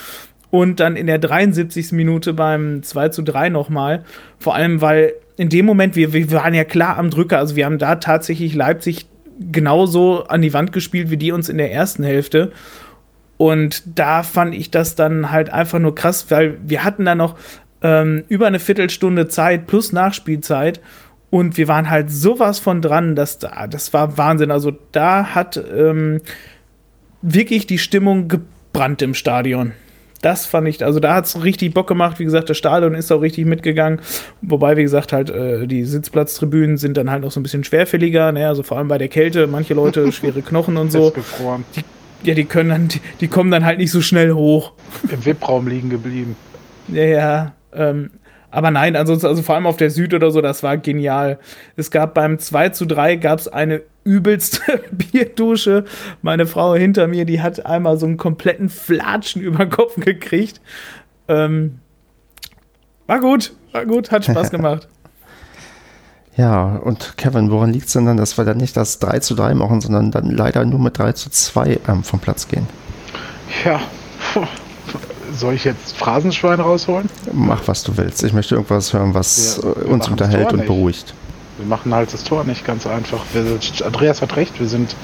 C: und dann in der 73. Minute beim 2 zu 3 nochmal. Vor allem, weil in dem Moment, wir, wir waren ja klar am Drücker, also wir haben da tatsächlich Leipzig genauso an die Wand gespielt wie die uns in der ersten Hälfte. Und da fand ich das dann halt einfach nur krass, weil wir hatten da noch ähm, über eine Viertelstunde Zeit plus Nachspielzeit. Und wir waren halt sowas von dran, dass da, das war Wahnsinn. Also da hat ähm, wirklich die Stimmung gebrannt im Stadion das fand ich, also da hat es richtig Bock gemacht. Wie gesagt, das Stadion ist auch richtig mitgegangen. Wobei, wie gesagt, halt äh, die Sitzplatztribünen sind dann halt noch so ein bisschen schwerfälliger. Ne? Also vor allem bei der Kälte, manche Leute schwere Knochen und so. Die, ja, die können dann, die, die, kommen dann halt nicht so schnell hoch.
B: Im VIP-Raum liegen geblieben.
C: Ja, ja. Ähm, aber nein, ansonsten, also vor allem auf der Süd oder so, das war genial. Es gab beim 2 zu 3 gab es eine übelste Bierdusche. Meine Frau hinter mir, die hat einmal so einen kompletten Flatschen über den Kopf gekriegt. Ähm, war gut, war gut, hat Spaß gemacht.
A: Ja, und Kevin, woran liegt es denn dann, dass wir dann nicht das 3 zu 3 machen, sondern dann leider nur mit 3 zu 2 ähm, vom Platz gehen?
B: Ja, soll ich jetzt Phrasenschwein rausholen?
A: Mach, was du willst. Ich möchte irgendwas hören, was wir uns unterhält und beruhigt.
B: Wir machen halt das Tor nicht ganz einfach. Wir, Andreas hat recht, wir sind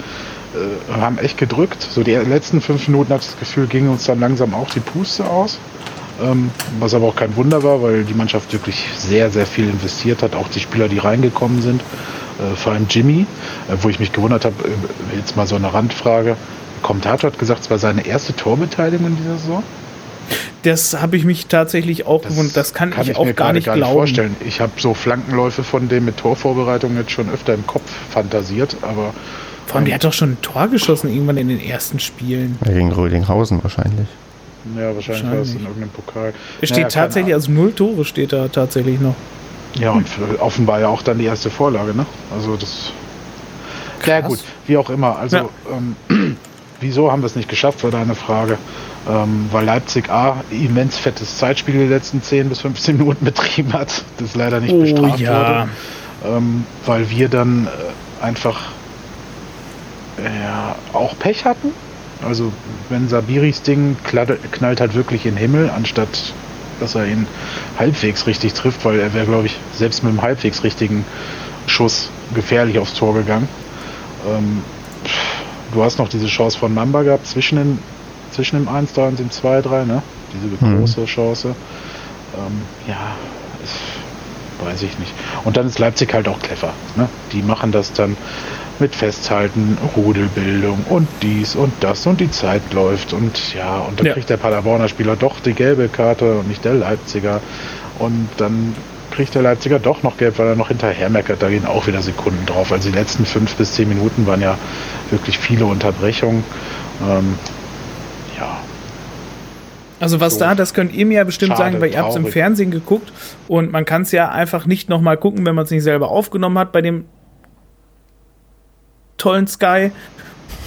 B: äh, haben echt gedrückt. So die letzten fünf Minuten hatte ich das Gefühl, ging uns dann langsam auch die Puste aus. Ähm, was aber auch kein Wunder war, weil die Mannschaft wirklich sehr, sehr viel investiert hat. Auch die Spieler, die reingekommen sind. Äh, vor allem Jimmy, äh, wo ich mich gewundert habe, äh, jetzt mal so eine Randfrage. Der Kommentator hat gesagt, es war seine erste Torbeteiligung in dieser Saison.
C: Das habe ich mich tatsächlich auch gewundert. Das kann, kann ich, ich, auch gar nicht, gar nicht glauben. vorstellen.
B: Ich habe so Flankenläufe von dem mit Torvorbereitung jetzt schon öfter im Kopf fantasiert, aber.
C: Vor allem, ähm, der hat doch schon ein Tor geschossen irgendwann in den ersten Spielen.
A: Ja, gegen Rödinghausen wahrscheinlich.
B: Ja, wahrscheinlich, war es in irgendeinem Pokal.
C: Es steht naja, tatsächlich, also null Tore steht da tatsächlich noch.
B: Ja, und offenbar ja auch dann die erste Vorlage, ne? Also das. Krass. Ja, gut, wie auch immer. Also, ja. ähm, wieso haben wir es nicht geschafft, war deine Frage ähm, weil Leipzig A immens fettes Zeitspiel die letzten 10 bis 15 Minuten betrieben hat, das leider nicht oh, bestraft ja. wurde, ähm, weil wir dann äh, einfach ja, auch Pech hatten. Also wenn Sabiris Ding knallt halt wirklich in den Himmel, anstatt dass er ihn halbwegs richtig trifft, weil er wäre, glaube ich, selbst mit einem halbwegs richtigen Schuss gefährlich aufs Tor gegangen. Ähm, du hast noch diese Chance von Mamba gehabt zwischen, den, zwischen dem 1-3 und dem 2-3, ne? Diese
A: Mhm.
B: große Chance. Ähm, ja, ist, weiß ich nicht. Und dann ist Leipzig halt auch clever. Ne? Die machen das dann mit Festhalten, Rudelbildung und dies und das und die Zeit läuft und ja, und dann
C: Ja.
B: kriegt der Paderborner Spieler doch die gelbe Karte und nicht der Leipziger. Und dann kriegt der Leipziger doch noch gelb, weil er noch hinterher meckert. Da gehen auch wieder Sekunden drauf. Also die letzten fünf bis zehn Minuten waren ja wirklich viele Unterbrechungen. Ähm, ja,
C: Also was
B: Doof.
C: da, das könnt ihr mir ja bestimmt
B: Schade,
C: sagen, weil ihr habt es im. Fernsehen geguckt und man kann es ja einfach nicht nochmal gucken, wenn man es nicht selber aufgenommen hat bei dem tollen Sky.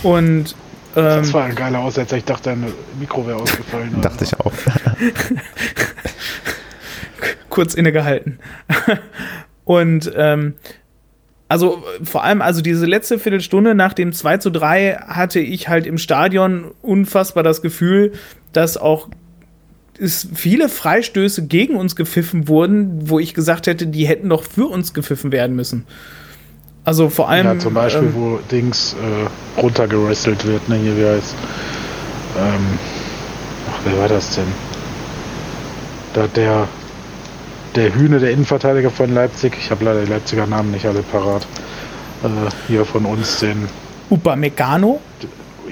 C: Und ähm,
B: das war ein geiler Aussetzer. Ich dachte, dein Mikro wäre ausgefallen.
A: Dachte
B: so.
A: ich auch.
C: kurz innegehalten. und ähm, also vor allem, also diese letzte Viertelstunde nach dem 2 zu 3 hatte ich halt im Stadion unfassbar das Gefühl, dass auch es viele Freistöße gegen uns gepfiffen wurden, wo ich gesagt hätte, die hätten doch für uns gepfiffen werden müssen. Also vor allem.
B: Ja, zum Beispiel,
C: ähm,
B: wo Dings äh, runtergerestelt wird, ne, hier, wie heißt. Ähm, ach, wer war das denn? Da der, der Hühne, der Innenverteidiger von Leipzig, ich habe leider die Leipziger Namen nicht alle parat, äh, hier von uns, den.
C: Upamecano.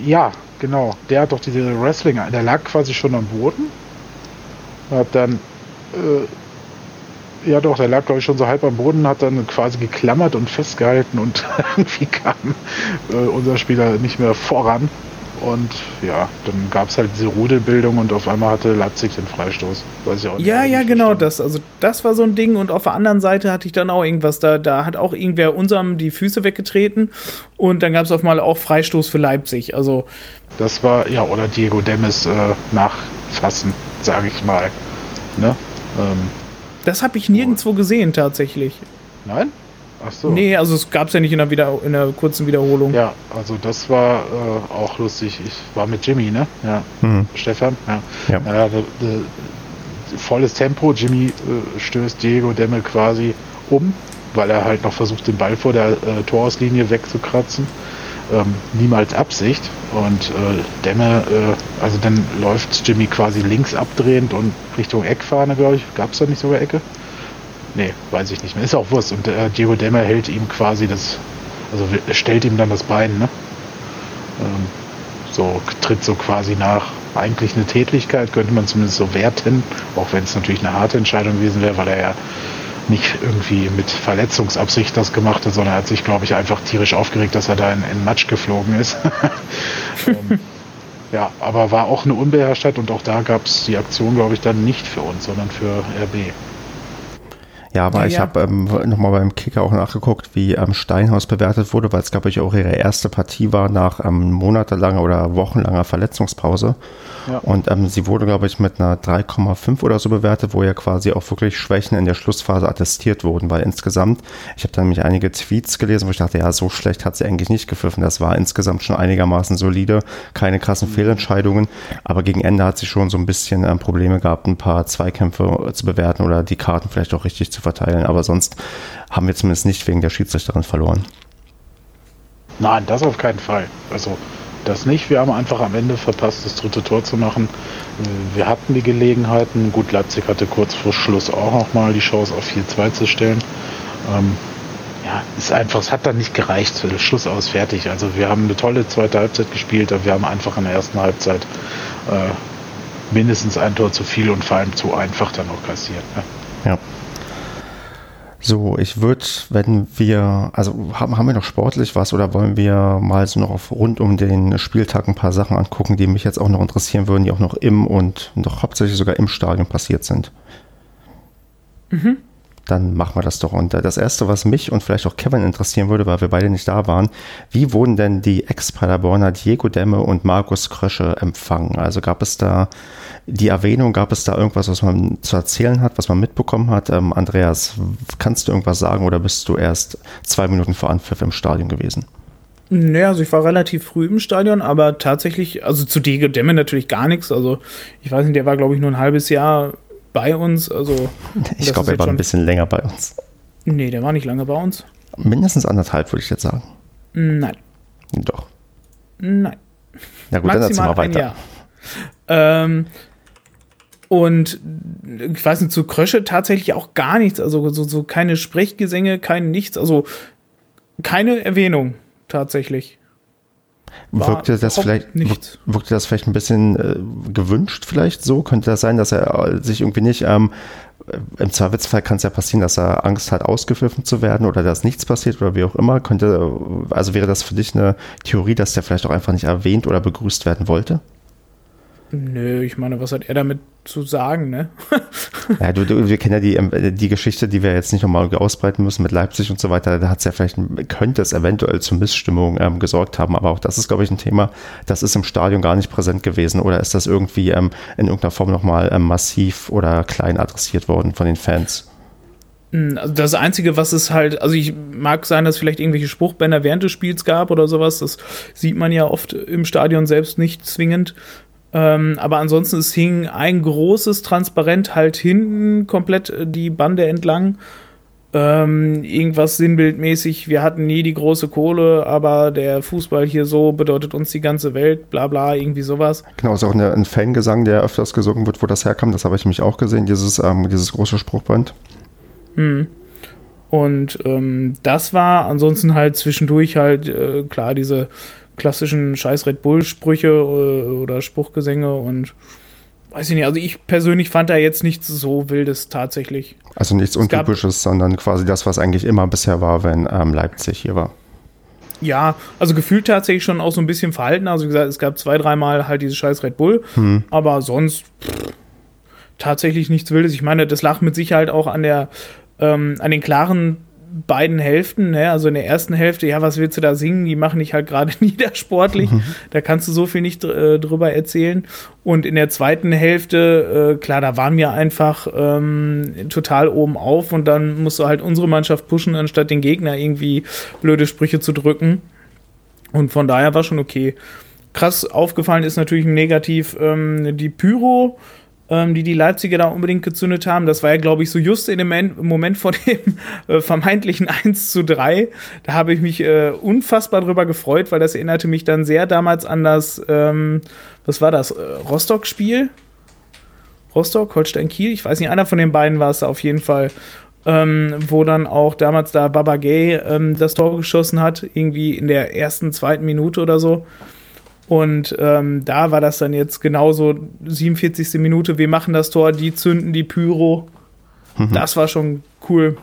B: Ja, genau, der hat doch diese Wrestling, der lag quasi schon am Boden, hat dann. Äh, ja doch, der lag glaube ich schon so halb am Boden, hat dann quasi geklammert und festgehalten und irgendwie kam äh, unser Spieler nicht mehr voran. Und ja, dann gab es halt diese Rudelbildung und auf einmal hatte Leipzig den Freistoß. Weiß ich auch nicht,
C: Ja, ja, genau,
B: verstanden.
C: das. Also das war so ein Ding und auf der anderen Seite hatte ich dann auch irgendwas, da, da hat auch irgendwer unserem die Füße weggetreten und dann gab es auf mal auch Freistoß für Leipzig. Also
B: Das war, ja, oder Diego Demis äh, nachfassen, sage ich mal. Ne? Ähm,
C: das habe ich nirgendwo gesehen tatsächlich.
B: nein? Ach so.
C: Nee, also es gab es ja nicht in der, Wieder in der kurzen Wiederholung.
B: Ja, also das war äh, auch lustig. Ich war mit Jimmy, ne? Ja.
A: Hm.
B: Stefan? Ja.
A: Ja.
B: Ja, de, de, volles Tempo. Jimmy äh, stößt Diego Demme quasi um, weil er halt noch versucht, den Ball vor der äh, Torauslinie wegzukratzen. Ähm, niemals Absicht. Und äh, Demme, äh, also dann läuft Jimmy quasi links abdrehend und Richtung Eckfahne, glaube ich. Gab es da nicht sogar Ecke? Nee, weiß ich nicht mehr. Ist auch Wurst. Und äh, Diego Demme hält ihm quasi das, also stellt ihm dann das Bein, ne? Ähm, so tritt so quasi nach. Eigentlich eine Tätlichkeit, könnte man zumindest so werten, auch wenn es natürlich eine harte Entscheidung gewesen wäre, weil er ja nicht irgendwie mit Verletzungsabsicht das gemacht hat, sondern er hat sich, glaube ich, einfach tierisch aufgeregt, dass er da in, in Matsch geflogen ist. ähm, ja, aber war auch eine Unbeherrschtheit und auch da gab es die Aktion, glaube ich, dann nicht für uns, sondern für RB.
A: Ja, aber
C: Ja,
A: ich
C: ja.
A: habe ähm, nochmal beim Kicker auch nachgeguckt, wie ähm, Steinhaus bewertet wurde, weil es, glaube ich, auch ihre erste Partie war nach ähm, monatelanger oder wochenlanger Verletzungspause.
B: Ja.
A: Und ähm, sie wurde, glaube ich, mit einer 3,5 oder so bewertet, wo ja quasi auch wirklich Schwächen in der Schlussphase attestiert wurden, weil insgesamt, ich habe dann nämlich einige Tweets gelesen, wo ich dachte, ja, so schlecht hat sie eigentlich nicht gepfiffen. Das war insgesamt schon einigermaßen solide, keine krassen Fehlentscheidungen, aber gegen Ende hat sie schon so ein bisschen ähm, Probleme gehabt, ein paar Zweikämpfe zu bewerten oder die Karten vielleicht auch richtig zu verteilen. Aber sonst haben wir zumindest nicht wegen der Schiedsrichterin verloren.
B: Nein, das auf keinen Fall. Also das nicht. Wir haben einfach am Ende verpasst, das dritte Tor zu machen. Wir hatten die Gelegenheiten. Gut, Leipzig hatte kurz vor Schluss auch noch mal die Chance auf 4-2 zu stellen. Ähm, ja, ist einfach, es hat dann nicht gereicht. Schluss aus, fertig. Also wir haben eine tolle zweite Halbzeit gespielt, aber wir haben einfach in der ersten Halbzeit äh, mindestens ein Tor zu viel und vor allem zu einfach dann auch kassiert. Ne?
A: Ja. So, ich würde, wenn wir, also haben, haben wir noch sportlich was oder wollen wir mal so noch auf rund um den Spieltag ein paar Sachen angucken, die mich jetzt auch noch interessieren würden, die auch noch im und doch hauptsächlich sogar im Stadion passiert sind? Dann machen wir das doch. Und äh, das Erste, was mich und vielleicht auch Kevin interessieren würde, weil wir beide nicht da waren, wie wurden denn die Ex-Paderborner Diego Demme und Markus Krösche empfangen? Also gab es da die Erwähnung, gab es da irgendwas, was man zu erzählen hat, was man mitbekommen hat? Ähm, Andreas, kannst du irgendwas sagen oder bist du erst zwei Minuten vor Anpfiff im Stadion gewesen?
C: Naja, also ich war relativ früh im Stadion, aber tatsächlich, also zu Diego Demme natürlich gar nichts. Also ich weiß nicht, der war, glaube ich, nur ein halbes Jahr bei uns. Also
A: Ich glaube, er war ein bisschen länger bei uns.
C: Nee, der war nicht lange bei uns.
A: Mindestens anderthalb, würde ich jetzt sagen.
C: Nein.
A: Doch.
C: Nein.
A: Na gut, dann erzähl mal weiter.
C: Ähm, und ich weiß nicht, zu Krösche tatsächlich auch gar nichts. Also so, so keine Sprechgesänge, kein nichts. Also keine Erwähnung tatsächlich.
A: Wirkte das vielleicht nichts. wirkte das vielleicht ein bisschen äh, gewünscht vielleicht so? Könnte das sein dass er sich irgendwie nicht ähm, im Zweifelsfall kann es ja passieren dass er Angst hat ausgepfiffen zu werden oder dass nichts passiert oder wie auch immer. Könnte also wäre das für dich eine Theorie dass der vielleicht auch einfach nicht erwähnt oder begrüßt werden wollte
C: Nö, ich meine, was hat er damit zu sagen, ne?
A: ja, du, du, wir kennen ja die, ähm, die Geschichte, die wir jetzt nicht nochmal ausbreiten müssen mit Leipzig und so weiter. Da hat es ja vielleicht, könnte es eventuell zu Missstimmung ähm, gesorgt haben, aber auch das ist, glaube ich, ein Thema, das ist im Stadion gar nicht präsent gewesen oder ist das irgendwie ähm, in irgendeiner Form nochmal ähm, massiv oder klein adressiert worden von den Fans?
C: Hm, also das Einzige, was es halt, also ich mag sein, dass es vielleicht irgendwelche Spruchbänder während des Spiels gab oder sowas. Das sieht man ja oft im Stadion selbst nicht zwingend. Ähm, aber ansonsten, es hing ein großes Transparent halt hinten komplett äh, die Bande entlang. Ähm, irgendwas sinnbildmäßig, wir hatten nie die große Kohle, aber der Fußball hier so bedeutet uns die ganze Welt, bla bla, irgendwie sowas.
A: Genau, ist auch eine, ein Fangesang, der öfters gesungen wird, wo das herkam, das habe ich mich auch gesehen, dieses, ähm, dieses große Spruchband.
C: Hm. Und ähm, das war ansonsten halt zwischendurch halt, äh, klar, diese klassischen scheiß Red Bull-Sprüche äh, oder Spruchgesänge und weiß ich nicht, also ich persönlich fand da jetzt nichts so Wildes tatsächlich.
A: Also nichts es Untypisches, sondern quasi das, was eigentlich immer bisher war, wenn ähm, Leipzig hier war.
C: Ja, also gefühlt tatsächlich schon auch so ein bisschen verhalten. Also wie gesagt, es gab zwei, dreimal halt diese scheiß Red Bull, hm. aber sonst pff, tatsächlich nichts Wildes. Ich meine, das lag mit Sicherheit auch an der, ähm, an den klaren beiden Hälften, ne? also in der ersten Hälfte, ja, was willst du da singen? Die machen dich halt gerade niedersportlich. Mhm. Da kannst du so viel nicht äh, drüber erzählen. Und in der zweiten Hälfte, äh, klar, da waren wir einfach ähm, total oben auf und dann musst du halt unsere Mannschaft pushen, anstatt den Gegner irgendwie blöde Sprüche zu drücken. Und von daher war schon okay. Krass aufgefallen ist natürlich negativ ähm, die Pyro ähm, die die Leipziger da unbedingt gezündet haben. Das war ja, glaube ich, so just in dem Moment vor dem äh, vermeintlichen 1 zu 3. Da habe ich mich äh, unfassbar drüber gefreut, weil das erinnerte mich dann sehr damals an das, ähm, was war das, äh, Rostock-Spiel? Rostock, Holstein Kiel, ich weiß nicht, einer von den beiden war es auf jeden Fall. Ähm, wo dann auch damals da Baba Gay ähm, das Tor geschossen hat, irgendwie in der ersten, zweiten Minute oder so. Und ähm, da war das dann jetzt genauso 47. Minute, wir machen das Tor, die zünden die Pyro. Mhm. Das war schon cool.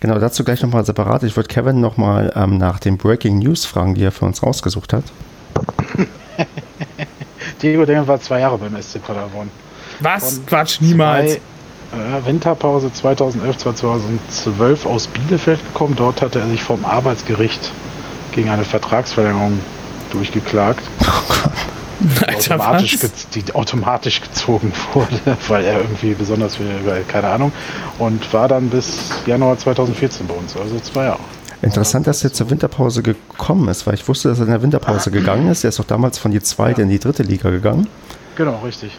A: Genau, dazu gleich nochmal separat. Ich würde Kevin nochmal ähm, nach den Breaking News fragen, die er für uns rausgesucht hat.
B: Diego Dengel war zwei Jahre beim SC Paderborn.
C: Was? Von Quatsch, niemals.
B: Zwei, äh, Winterpause 2011, 2012 aus Bielefeld gekommen. Dort hatte er sich vom Arbeitsgericht gegen eine Vertragsverlängerung durchgeklagt. Oh Alter, automatisch, die automatisch gezogen wurde, weil er irgendwie besonders viel, keine Ahnung, und war dann bis Januar 2014 bei uns, also zwei Jahre.
A: Interessant, dass er zur Winterpause gekommen ist, weil ich wusste, dass er in der Winterpause gegangen ist. Er ist doch damals von die zweite ja. in die dritte Liga gegangen.
B: Genau, richtig.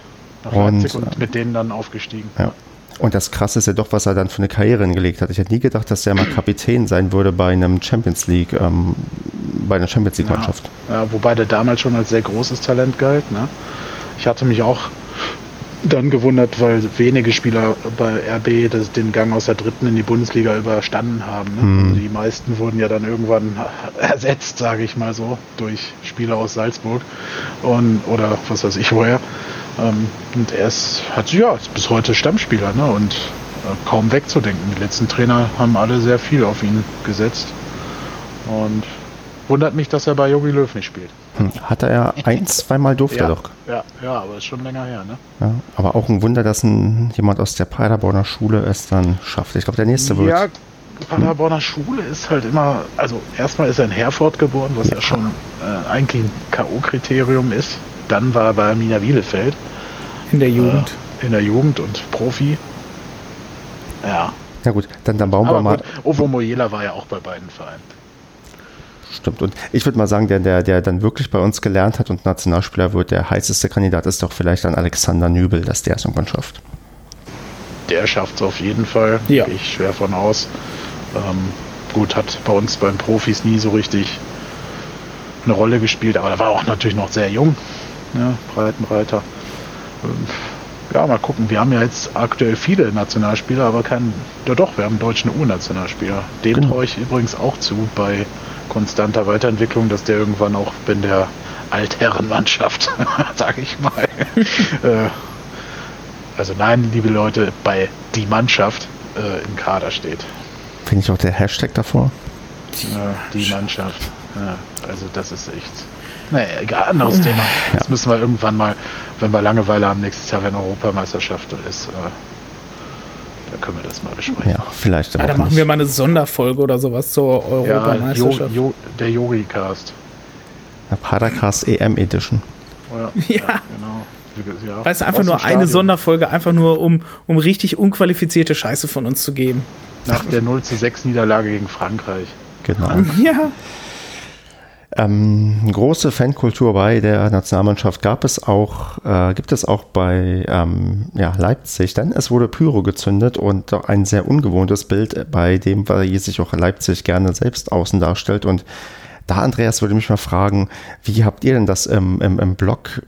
B: Nach und, und mit denen dann aufgestiegen.
A: Ja. Und das Krasse ist ja doch, was er dann für eine Karriere hingelegt hat. Ich hätte nie gedacht, dass er mal Kapitän sein würde bei einem Champions League, ähm, bei einer Champions League Mannschaft.
B: Ja, ja, wobei der damals schon als sehr großes Talent galt. Ne? Ich hatte mich auch dann gewundert, weil wenige Spieler bei RB das, den Gang aus der dritten in die Bundesliga überstanden haben. Ne? Hm. Also die meisten wurden ja dann irgendwann ersetzt, sage ich mal so, durch Spieler aus Salzburg und oder was weiß ich woher. Ähm, und er ist, hat, ja, ist bis heute Stammspieler ne? und äh, kaum wegzudenken. Die letzten Trainer haben alle sehr viel auf ihn gesetzt. Und wundert mich, dass er bei Jogi Löw nicht spielt.
A: Hm, hatte er ein, zweimal durfte
B: ja,
A: er doch.
B: Ja, ja, aber ist schon länger her, ne?
A: Ja, aber auch ein Wunder, dass ein, jemand aus der Paderborner Schule es dann schafft. Ich glaube, der nächste wird. Ja,
B: Paderborner Schule ist halt immer, also erstmal ist er in Herford geboren, was ja, ja schon äh, eigentlich ein K.O.-Kriterium ist. Dann war er bei Arminia Bielefeld.
C: In der Jugend.
B: Äh, in der Jugend und Profi. Ja.
A: Ja gut, dann, dann bauen Aber wir mal. Gut,
B: Ovo Moyela war ja auch bei beiden Vereinen.
A: Stimmt. Und ich würde mal sagen, der, der, der dann wirklich bei uns gelernt hat und Nationalspieler wird, der heißeste Kandidat ist doch vielleicht dann Alexander Nübel, dass der es irgendwann schafft.
B: Der schafft es auf jeden Fall. Ja. Gehe ich schwer von aus. Ähm, gut, hat bei uns beim Profis nie so richtig eine Rolle gespielt, aber er war auch natürlich noch sehr jung, ja, Breitenreiter. Ähm, ja, mal gucken. Wir haben ja jetzt aktuell viele Nationalspieler, aber keinen. Ja, doch, wir haben einen deutschen U-Nationalspieler. Dem genau. traue ich übrigens auch zu bei konstanter Weiterentwicklung, dass der irgendwann auch in der Altherrenmannschaft, sage ich mal. äh, also nein, liebe Leute, bei die Mannschaft äh, im Kader steht.
A: Finde ich auch der Hashtag davor.
B: Die, die Mannschaft. Ja, also das ist echt. Naja, egal, anderes Thema. Ja. Das müssen wir irgendwann mal, wenn wir Langeweile haben, nächstes Jahr, wenn Europameisterschaft ist, äh, da können wir das mal besprechen.
A: Ja, vielleicht.
C: Ja, dann machen nicht. wir mal eine Sonderfolge oder sowas zur Europameisterschaft.
B: Ja, jo, jo, der Yogi-Cast.
A: Der Padercast EM Edition.
C: Ja, ja. genau. Ja, weißt du, einfach nur eine Sonderfolge, einfach nur, um, um richtig unqualifizierte Scheiße von uns zu geben.
B: Nach der 0 zu 6 Niederlage gegen Frankreich.
A: Genau. Ja. Ähm, große Fankultur bei der Nationalmannschaft gab es auch, äh, gibt es auch bei ähm, ja, Leipzig, denn es wurde Pyro gezündet und ein sehr ungewohntes Bild, bei dem sich auch Leipzig gerne selbst außen darstellt. Und da, Andreas, würde mich mal fragen, wie habt ihr denn das im, im, im Blog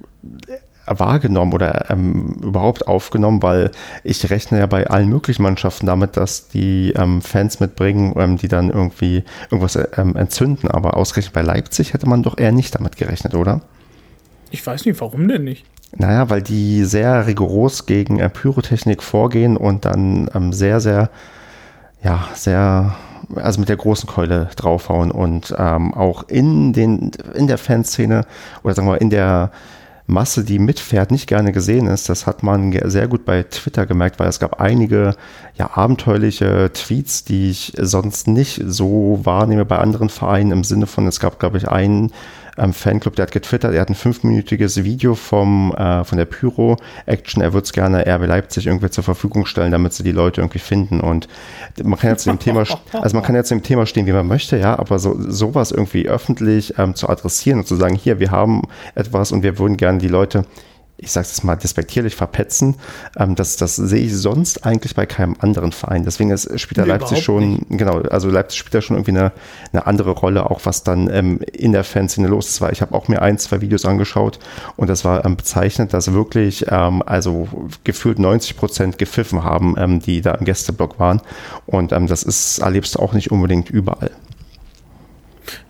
A: wahrgenommen oder ähm, überhaupt aufgenommen, weil ich rechne ja bei allen möglichen Mannschaften damit, dass die ähm, Fans mitbringen, ähm, die dann irgendwie irgendwas ähm, entzünden. Aber ausgerechnet bei Leipzig hätte man doch eher nicht damit gerechnet, oder?
C: Ich weiß nicht, warum denn nicht?
A: Naja, weil die sehr rigoros gegen äh, Pyrotechnik vorgehen und dann ähm, sehr, sehr, ja, sehr also mit der großen Keule draufhauen und ähm, auch in den in der Fanszene oder sagen wir in der Masse, die mitfährt, nicht gerne gesehen ist. Das hat man sehr gut bei Twitter gemerkt, weil es gab einige ja, abenteuerliche Tweets, die ich sonst nicht so wahrnehme bei anderen Vereinen im Sinne von, es gab, glaube ich, einen ähm, Fanclub, der hat getwittert, er hat ein fünfminütiges Video vom, äh, von der Pyro-Action, er würde es gerne RB Leipzig irgendwie zur Verfügung stellen, damit sie die Leute irgendwie finden. Und man kann jetzt dem Thema, also man kann jetzt dem Thema stehen, wie man möchte, ja, aber so, sowas irgendwie öffentlich ähm, zu adressieren und zu sagen, hier, wir haben etwas und wir würden gerne die Leute ich sage es mal despektierlich, verpetzen. Ähm, das, das sehe ich sonst eigentlich bei keinem anderen Verein. Deswegen ist, spielt da nee, Leipzig schon, nicht. genau, also Leipzig spielt da schon irgendwie eine, eine andere Rolle, auch was dann ähm, in der Fanszene los ist. Weil ich habe auch mir ein, zwei Videos angeschaut und das war ähm, bezeichnend, dass wirklich ähm, also gefühlt 90 Prozent gepfiffen haben, ähm, die da im Gästeblock waren. Und ähm, das ist, erlebst du auch nicht unbedingt überall.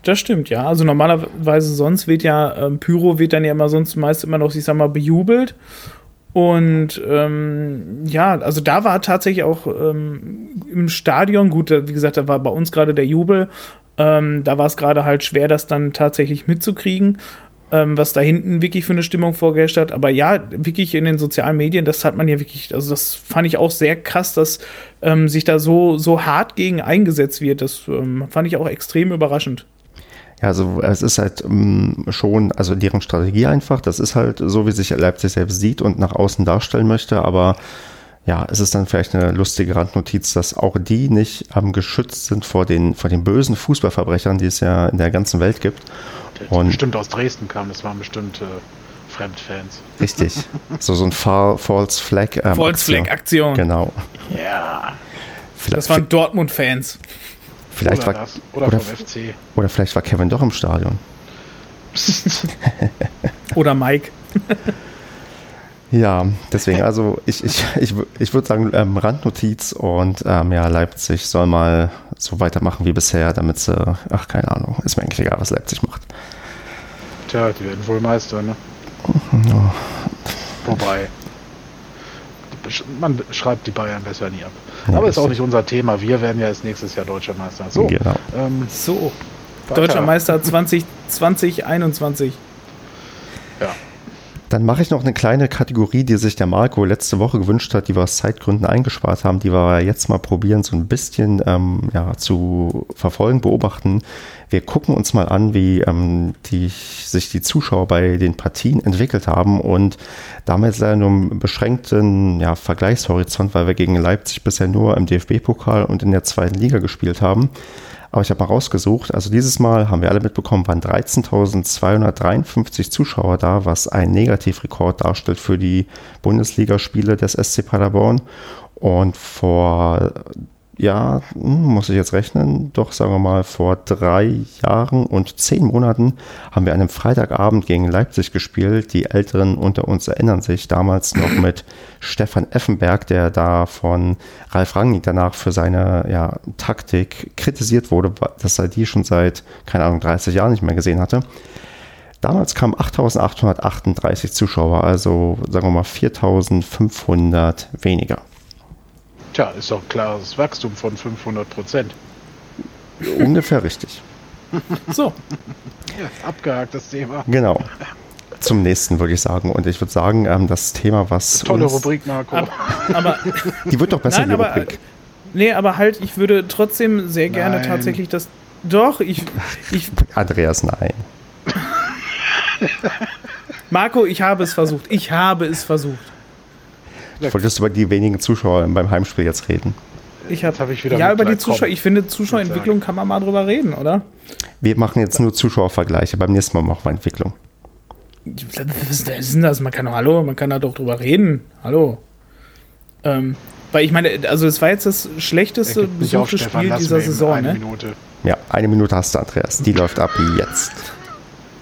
C: Das stimmt, ja. Also normalerweise sonst wird ja, ähm, Pyro wird dann ja immer sonst meist immer noch, ich sag mal, bejubelt. Und ähm, ja, also da war tatsächlich auch ähm, im Stadion, gut, wie gesagt, da war bei uns gerade der Jubel. Ähm, da war es gerade halt schwer, das dann tatsächlich mitzukriegen, ähm, was da hinten wirklich für eine Stimmung vorgeherrscht hat. Aber ja, wirklich in den sozialen Medien, das hat man ja wirklich, also das fand ich auch sehr krass, dass ähm, sich da so, so hart gegen eingesetzt wird. Das ähm, fand ich auch extrem überraschend.
A: Ja, also es ist halt um, ähm, schon, also deren Strategie einfach, das ist halt so, wie sich Leipzig selbst sieht und nach außen darstellen möchte, aber ja, es ist dann vielleicht eine lustige Randnotiz, dass auch die nicht ähm, geschützt sind vor den, vor den bösen Fußballverbrechern, die es ja in der ganzen Welt gibt.
B: Und bestimmt aus Dresden kam, das waren bestimmt äh, Fremdfans.
A: Richtig. so, so ein False Flag.
C: Ähm, False Flag Aktion.
A: Genau.
B: Ja.
C: Vielleicht, das waren Dortmund-Fans.
A: Vielleicht oder war, das. Oder, oder, vom FC. Oder vielleicht war Kevin doch im Stadion.
C: oder Mike.
A: ja, deswegen, also ich, ich, ich, ich würde sagen, ähm, Randnotiz und ähm, ja, Leipzig soll mal so weitermachen wie bisher, damit sie, ach, keine Ahnung, ist mir eigentlich egal, was Leipzig macht.
B: Tja, die werden wohl Meister, ne?
A: Ja.
B: Wobei, man schreibt die Bayern besser nie ab. Ja, Aber ist auch nicht unser Thema. Wir werden ja als nächstes Jahr Deutscher Meister. So,
C: genau. ähm, so. Deutscher Meister 2021.
A: Ja. Dann mache ich noch eine kleine Kategorie, die sich der Marco letzte Woche gewünscht hat, die wir aus Zeitgründen eingespart haben, die wir jetzt mal probieren, so ein bisschen ähm, ja, zu verfolgen, beobachten. Wir gucken uns mal an, wie ähm, die, sich die Zuschauer bei den Partien entwickelt haben und damit leider nur einen beschränkten ja, Vergleichshorizont, weil wir gegen Leipzig bisher nur im DFB-Pokal und in der zweiten Liga gespielt haben. Aber ich habe mal rausgesucht, also dieses Mal haben wir alle mitbekommen, waren 13.253 Zuschauer da, was ein Negativrekord darstellt für die Bundesligaspiele des SC Paderborn. Und vor ja, hm, muss ich jetzt rechnen, doch sagen wir mal vor drei Jahren und zehn Monaten haben wir an einem Freitagabend gegen Leipzig gespielt. Die Älteren unter uns erinnern sich damals noch mit Stefan Effenberg, der da von Ralf Rangnick danach für seine ja, Taktik kritisiert wurde, dass er die schon seit, keine Ahnung, 30 Jahren nicht mehr gesehen hatte. Damals kamen 8.838 Zuschauer, also sagen wir mal 4.500 weniger.
B: Tja, ist doch ein klares Wachstum von 500 Prozent.
A: Ungefähr richtig.
C: So.
B: Ja, abgehakt das Thema.
A: Genau. Zum nächsten würde ich sagen. Und ich würde sagen, ähm, das Thema, was.
B: Tolle
A: uns,
B: Rubrik, Marco.
C: Aber, aber
A: Die wird doch besser,
C: Nein,
A: die
C: aber,
A: Rubrik.
C: nee, aber halt, ich würde trotzdem sehr gerne
B: Nein.
C: tatsächlich das. Doch, ich, ich,
A: Andreas, nein.
C: Marco, ich habe es versucht. Ich habe es versucht.
A: Wolltest du über die wenigen Zuschauer beim Heimspiel jetzt reden?
C: Ich hab,
B: Jetzt hab ich wieder
C: ja, über die. Zuschauer. Ich finde, Zuschauerentwicklung kann man mal drüber reden, oder?
A: Wir machen jetzt nur Zuschauervergleiche. Beim nächsten Mal machen wir Entwicklung.
C: Was ist denn das? Man kann doch, hallo, man kann da doch drüber reden. Hallo. Ähm, weil ich meine, also es war jetzt das schlechteste besuchte Spiel dieser Saison,
B: eine
C: ne?
B: Minute.
A: Ja, eine Minute hast du, Andreas. Die läuft ab jetzt.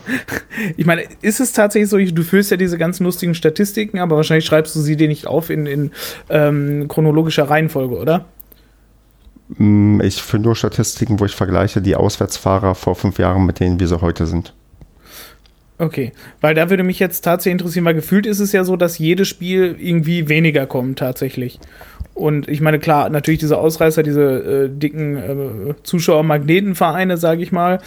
C: Ich meine, ist es tatsächlich so, du führst ja diese ganzen lustigen Statistiken, aber wahrscheinlich schreibst du sie dir nicht auf in, in ähm, chronologischer Reihenfolge, oder?
A: Mm, Ich führe nur Statistiken, wo ich vergleiche die Auswärtsfahrer vor fünf Jahren mit denen, wie sie heute sind.
C: Okay, weil da würde mich jetzt tatsächlich interessieren, weil gefühlt ist es ja so, dass jedes Spiel irgendwie weniger kommt tatsächlich. Und ich meine, klar, natürlich diese Ausreißer, diese äh, dicken äh, Zuschauer-Magnetenvereine, sage ich mal,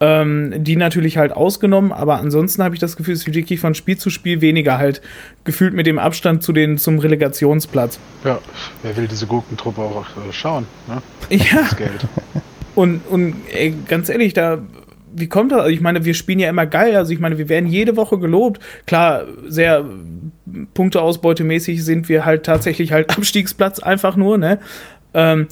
C: ähm, die natürlich halt ausgenommen, aber ansonsten habe ich das Gefühl, es wird wirklich von Spiel zu Spiel weniger halt gefühlt mit dem Abstand zu den zum Relegationsplatz.
B: Ja, wer will diese Gurkentruppe auch äh, schauen? Ne?
C: Ja,
B: Das Geld.
C: und, und ey, ganz ehrlich, da, wie kommt das? Also ich meine, wir spielen ja immer geil. Also ich meine, wir werden jede Woche gelobt. Klar, sehr punkteausbeutemäßig sind wir halt tatsächlich halt Abstiegsplatz einfach nur, ne? Ähm,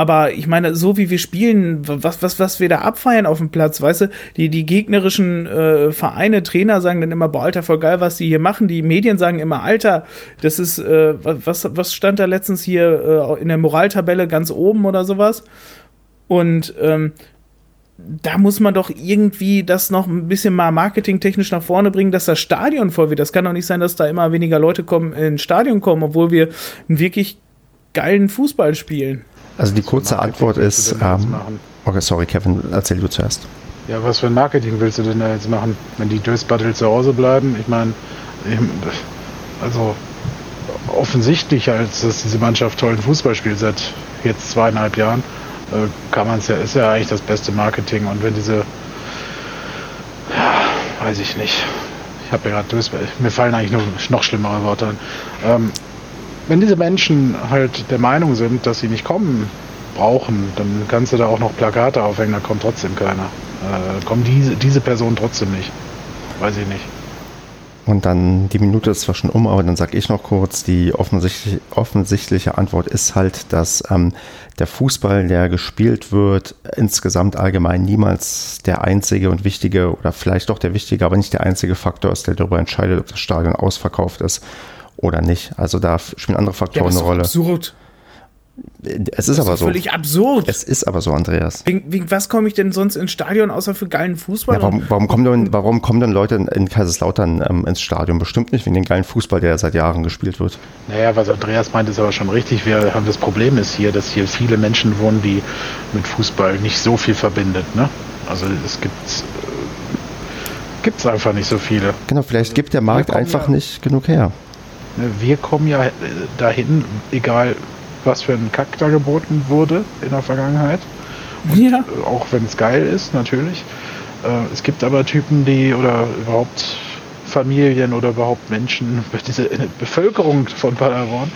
C: aber ich meine, so wie wir spielen, was, was, was wir da abfeiern auf dem Platz, weißt du, die, die gegnerischen äh, Vereine, Trainer sagen dann immer, boah, Alter, voll geil, was die hier machen. Die Medien sagen immer, Alter, das ist, äh, was, was stand da letztens hier äh, in der Moraltabelle ganz oben oder sowas? Und ähm, da muss man doch irgendwie das noch ein bisschen mal marketingtechnisch nach vorne bringen, dass das Stadion voll wird. Das kann doch nicht sein, dass da immer weniger Leute kommen, ins Stadion kommen, obwohl wir einen wirklich geilen Fußball spielen.
A: Also die kurze Antwort ist, ähm, okay, sorry, Kevin, erzähl du zuerst.
B: Ja, was für ein Marketing willst du denn da jetzt machen, wenn die Dösbattel zu Hause bleiben? Ich meine, also offensichtlich, als dass diese Mannschaft tollen Fußball spielt seit jetzt zweieinhalb Jahren, äh, kann man es ja, ist ja eigentlich das beste Marketing. Und wenn diese, ja, weiß ich nicht, ich habe ja gerade Dösbattel, mir fallen eigentlich nur noch schlimmere Worte an. Ähm, wenn diese Menschen halt der Meinung sind, dass sie nicht kommen brauchen, dann kannst du da auch noch Plakate aufhängen, da kommt trotzdem keiner. Äh, kommt diese, diese Person trotzdem nicht. Weiß ich nicht.
A: Und dann, die Minute ist zwar schon um, aber dann sage ich noch kurz, die offensichtliche, offensichtliche Antwort ist halt, dass ähm, der Fußball, der gespielt wird, insgesamt allgemein niemals der einzige und wichtige oder vielleicht doch der wichtige, aber nicht der einzige Faktor ist, der darüber entscheidet, ob das Stadion ausverkauft ist oder nicht. Also da spielen andere Faktoren eine Rolle.
C: absurd.
A: Es ist aber
C: Das
A: so.
C: völlig absurd.
A: Es ist aber so, Andreas.
C: Wegen, wegen was komme ich denn sonst ins Stadion, außer für geilen Fußball?
A: Ja, warum, warum, kommen denn, warum kommen denn Leute in, in Kaiserslautern ähm, ins Stadion? Bestimmt nicht wegen den geilen Fußball, der seit Jahren gespielt wird.
B: Naja, was Andreas meint, ist aber schon richtig. Wir haben das Problem ist hier, dass hier viele Menschen wohnen, die mit Fußball nicht so viel verbindet. Ne? Also es gibt äh, gibt's einfach nicht so viele.
A: Genau, vielleicht gibt der Markt einfach
B: ja-
A: nicht genug her.
B: Ne, Wir kommen ja äh, dahin, egal was für ein Kack da geboten wurde in der Vergangenheit.
C: ja.
B: Äh, auch wenn es geil ist, natürlich. Äh, es gibt aber Typen, die oder überhaupt Familien oder überhaupt Menschen, diese Bevölkerung von Paderborn,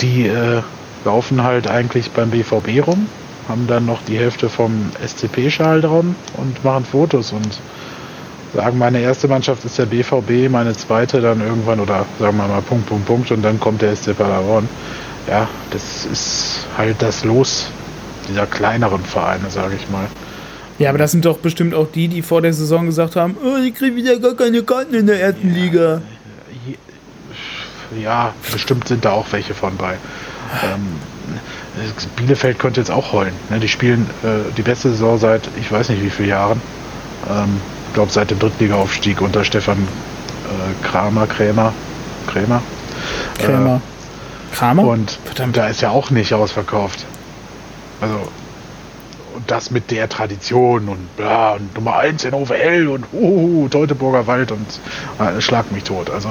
B: die äh, laufen halt eigentlich beim BVB rum, haben dann noch die Hälfte vom SCP-Schal dran und machen Fotos und sagen, meine erste Mannschaft ist der BVB, meine zweite dann irgendwann oder sagen wir mal Punkt, Punkt, Punkt und dann kommt der SC Paderborn. Ja, das ist halt das Los dieser kleineren Vereine, sage ich mal.
C: ja, aber das sind doch bestimmt auch die, die vor der Saison gesagt haben, oh, ich kriege wieder gar keine Karten in der ersten Liga.
B: Ja, bestimmt sind da auch welche von bei. Ähm, Bielefeld könnte jetzt auch heulen. Ne? Die spielen äh, die beste Saison seit ich weiß nicht wie vielen Jahren. Ähm, glaube seit dem Drittliga-Aufstieg unter Stefan äh, Kramer, Krämer, Krämer.
C: Krämer.
B: Äh,
C: Kramer?
B: Und Verdammt. da ist ja auch nicht ausverkauft. Also und das mit der Tradition und, ja, und Nummer 1 in OVL und uh, Teutoburger Wald und äh, schlag mich tot. Also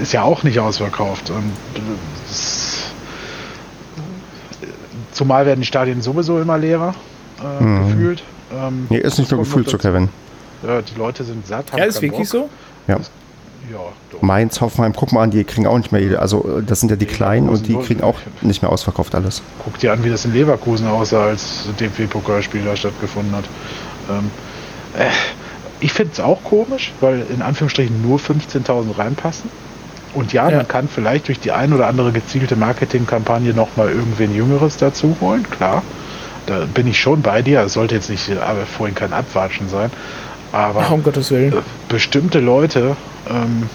B: ist ja auch nicht ausverkauft. Und das, zumal werden die Stadien sowieso immer leerer äh,
A: Mhm.
B: gefühlt. Ähm,
A: Nee, ist nicht nur gefühlt so. Kevin.
B: Ja, die Leute sind satt. haben
C: Ja, ist wirklich
B: Bock.
C: so?
A: Ja.
B: Ja, doch.
A: Mainz, Hoffenheim, guck mal an, die kriegen auch nicht mehr, also äh, das sind ja die Kleinen und die kriegen auch nicht mehr ausverkauft alles.
B: Guck dir an, wie das in Leverkusen aussah, als DFB-Pokalspiel da stattgefunden hat. Ähm, äh, ich finde es auch komisch, weil in Anführungsstrichen nur 15.000 reinpassen. Und ja,
C: Ja.
B: man kann vielleicht durch die ein oder andere gezielte Marketingkampagne nochmal irgendwen Jüngeres dazu holen, klar. Da bin ich schon bei dir. Es sollte jetzt nicht äh, aber vorhin kein Abwatschen sein. Aber
C: Ach, um Gottes Willen.
B: äh, bestimmte Leute, ähm,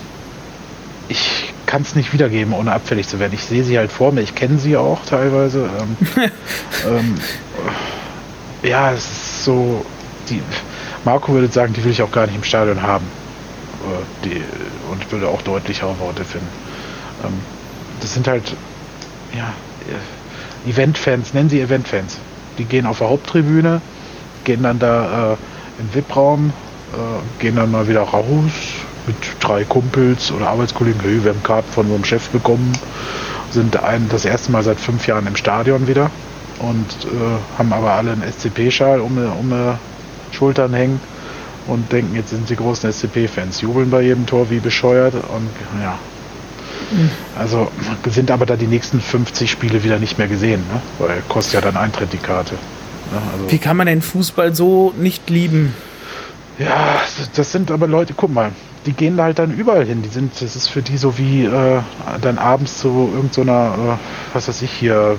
B: ich kann es nicht wiedergeben, ohne abfällig zu werden. Ich sehe sie halt vor mir, ich kenne sie auch teilweise. Ähm, ähm, äh, ja, es ist so, die, Marco würde sagen, die will ich auch gar nicht im Stadion haben. Äh, die, und würde auch deutlichere Worte finden. Ähm, das sind halt, ja, äh, Eventfans, nennen sie Eventfans. Die gehen auf der Haupttribüne, gehen dann da äh, im VIP-Raum, äh, gehen dann mal wieder raus mit drei Kumpels oder Arbeitskollegen. Hey, wir haben Karten von unserem Chef bekommen, sind ein, das erste Mal seit fünf Jahren im Stadion wieder und äh, haben aber alle einen SCP-Schal um, die- um die Schultern hängen und denken, jetzt sind sie großen SCP-Fans, jubeln bei jedem Tor wie bescheuert und ja. Also sind aber da die nächsten 50 Spiele wieder nicht mehr gesehen, ne? weil kostet ja dann Eintritt die Karte. Ne? Also,
C: Wie kann man den Fußball so nicht lieben?
B: Ja, das sind aber Leute, guck mal, die gehen da halt dann überall hin. Die sind, das ist für die so wie äh, dann abends zu irgendeiner, äh, was weiß ich hier,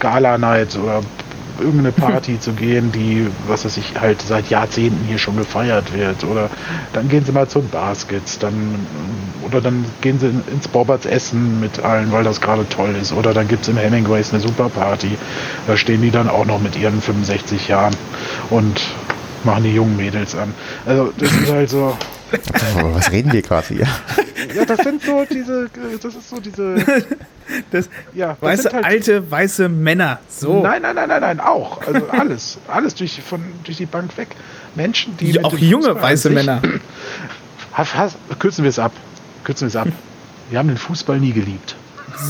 B: Gala-Night oder irgendeine Party zu gehen, die, was weiß ich, halt seit Jahrzehnten hier schon gefeiert wird. Oder dann gehen sie mal zu den Baskets, dann oder dann gehen sie in- ins Bobberts essen mit allen, weil das gerade toll ist. Oder dann gibt's im Hemingways eine super Party. Da stehen die dann auch noch mit ihren 65 Jahren und machen die jungen Mädels an. Also das ist halt so.
A: Was reden wir gerade hier?
B: Ja, das sind so diese, das ist so diese,
C: Das,
B: ja, das
C: weiße,
B: halt,
C: alte, weiße Männer. So.
B: Nein, nein, nein, nein, nein, auch. Also alles, alles durch, von, durch die Bank weg. Menschen, die
C: Ja, auch junge
B: Fußball
C: weiße
B: sich-
C: Männer.
B: Has, has, kürzen wir es ab. Kürzen wir es ab. Wir haben den Fußball nie geliebt.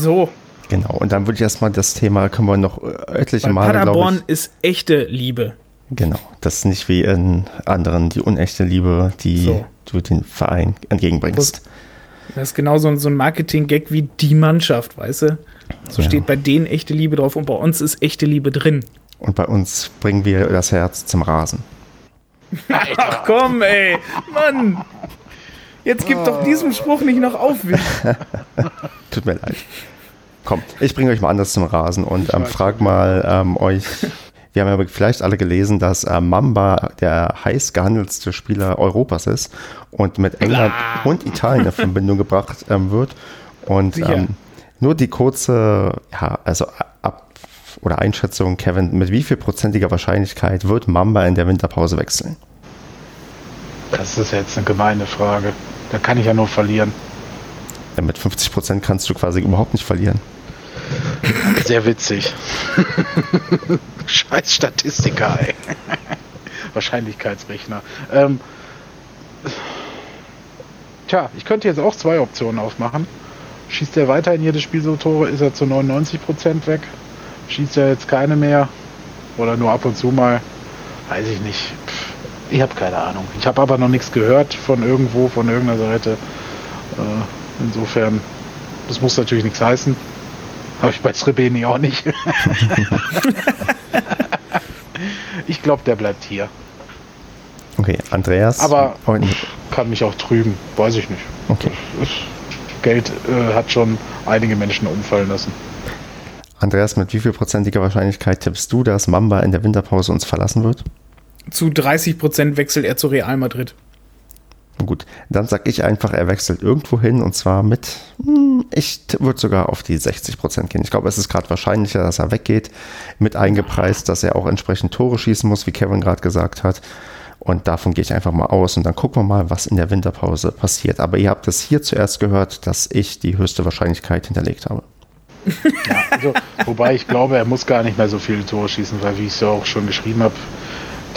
C: So.
A: Genau, und dann würde ich erstmal das Thema, können wir noch äh, etliche
C: Bei
A: Male, glaube
C: Paderborn
A: ich.
C: ist echte Liebe.
A: Genau, das ist nicht wie in anderen die unechte Liebe, die
C: So.
A: du den Verein entgegenbringst.
C: Das ist genau so, so ein Marketing-Gag wie die Mannschaft, weißt du? So
A: Ja.
C: steht bei denen echte Liebe drauf und bei uns ist echte Liebe drin.
A: Und bei uns bringen wir das Herz zum Rasen.
C: Ach komm, ey. Mann. Jetzt gib doch diesem Spruch nicht noch Aufwind.
A: Tut mir leid. Komm, ich bringe euch mal anders zum Rasen und ähm, frag mal ähm, euch. Wir haben ja vielleicht alle gelesen, dass äh, Mamba der heiß gehandelste Spieler Europas ist und mit England und Italien in Verbindung gebracht ähm, wird. Und ähm, nur die kurze, ja, also ab oder Einschätzung, Kevin, mit wie viel prozentiger Wahrscheinlichkeit wird Mamba in der Winterpause wechseln?
B: Das ist jetzt eine gemeine Frage. Da kann ich ja nur verlieren.
A: Ja, mit 50 Prozent kannst du quasi überhaupt nicht verlieren.
B: Sehr witzig. Scheiß Statistiker, ey. Wahrscheinlichkeitsrechner. Ähm, tja, ich könnte jetzt auch zwei Optionen aufmachen. Schießt er weiter in jedes Spiel so Tore, ist er zu 99% weg. Schießt er jetzt keine mehr oder nur ab und zu mal, weiß ich nicht. Ich habe keine Ahnung. Ich habe aber noch nichts gehört von irgendwo, von irgendeiner Seite. Äh, insofern, das muss natürlich nichts heißen. Habe ich bei Srebeni auch nicht. ich glaube, der bleibt hier.
A: Okay, Andreas.
B: Aber-. Kann mich auch trügen, weiß ich nicht.
A: Okay.
B: Geld äh, hat schon einige Menschen umfallen lassen.
A: Andreas, mit wie viel prozentiger Wahrscheinlichkeit tippst du, dass Mamba in der Winterpause uns verlassen wird?
C: Zu 30 Prozent wechselt er zu Real Madrid.
A: Gut, dann sag ich einfach, er wechselt irgendwo hin und zwar mit, hm, ich würde sogar auf die 60 Prozent gehen. Ich glaube, es ist gerade wahrscheinlicher, dass er weggeht, mit eingepreist, dass er auch entsprechend Tore schießen muss, wie Kevin gerade gesagt hat. Und davon gehe ich einfach mal aus und dann gucken wir mal, was in der Winterpause passiert. Aber ihr habt es hier zuerst gehört, dass ich die höchste Wahrscheinlichkeit hinterlegt habe.
B: Ja, also, wobei ich glaube, er muss gar nicht mehr so viele Tore schießen, weil, wie ich es ja auch schon geschrieben habe,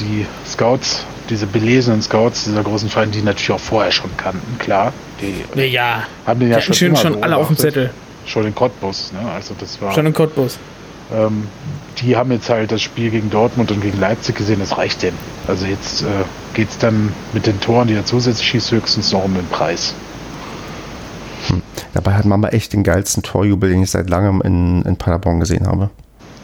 B: die Scouts, diese belesenen Scouts dieser großen Vereine, die natürlich auch vorher schon kannten, klar. Die
C: ja,
B: haben den ja schon,
C: schon, schon alle auf dem Zettel.
B: Schon in Cottbus, ne? Also das war.
C: Schon in Cottbus.
B: Ähm, die haben jetzt halt das Spiel gegen Dortmund und gegen Leipzig gesehen, das reicht denn. Also jetzt äh, geht es dann mit den Toren, die er zusätzlich schießt, höchstens noch um den Preis.
A: Hm. Dabei hat Mamba echt den geilsten Torjubel, den ich seit langem in, in Paderborn gesehen habe.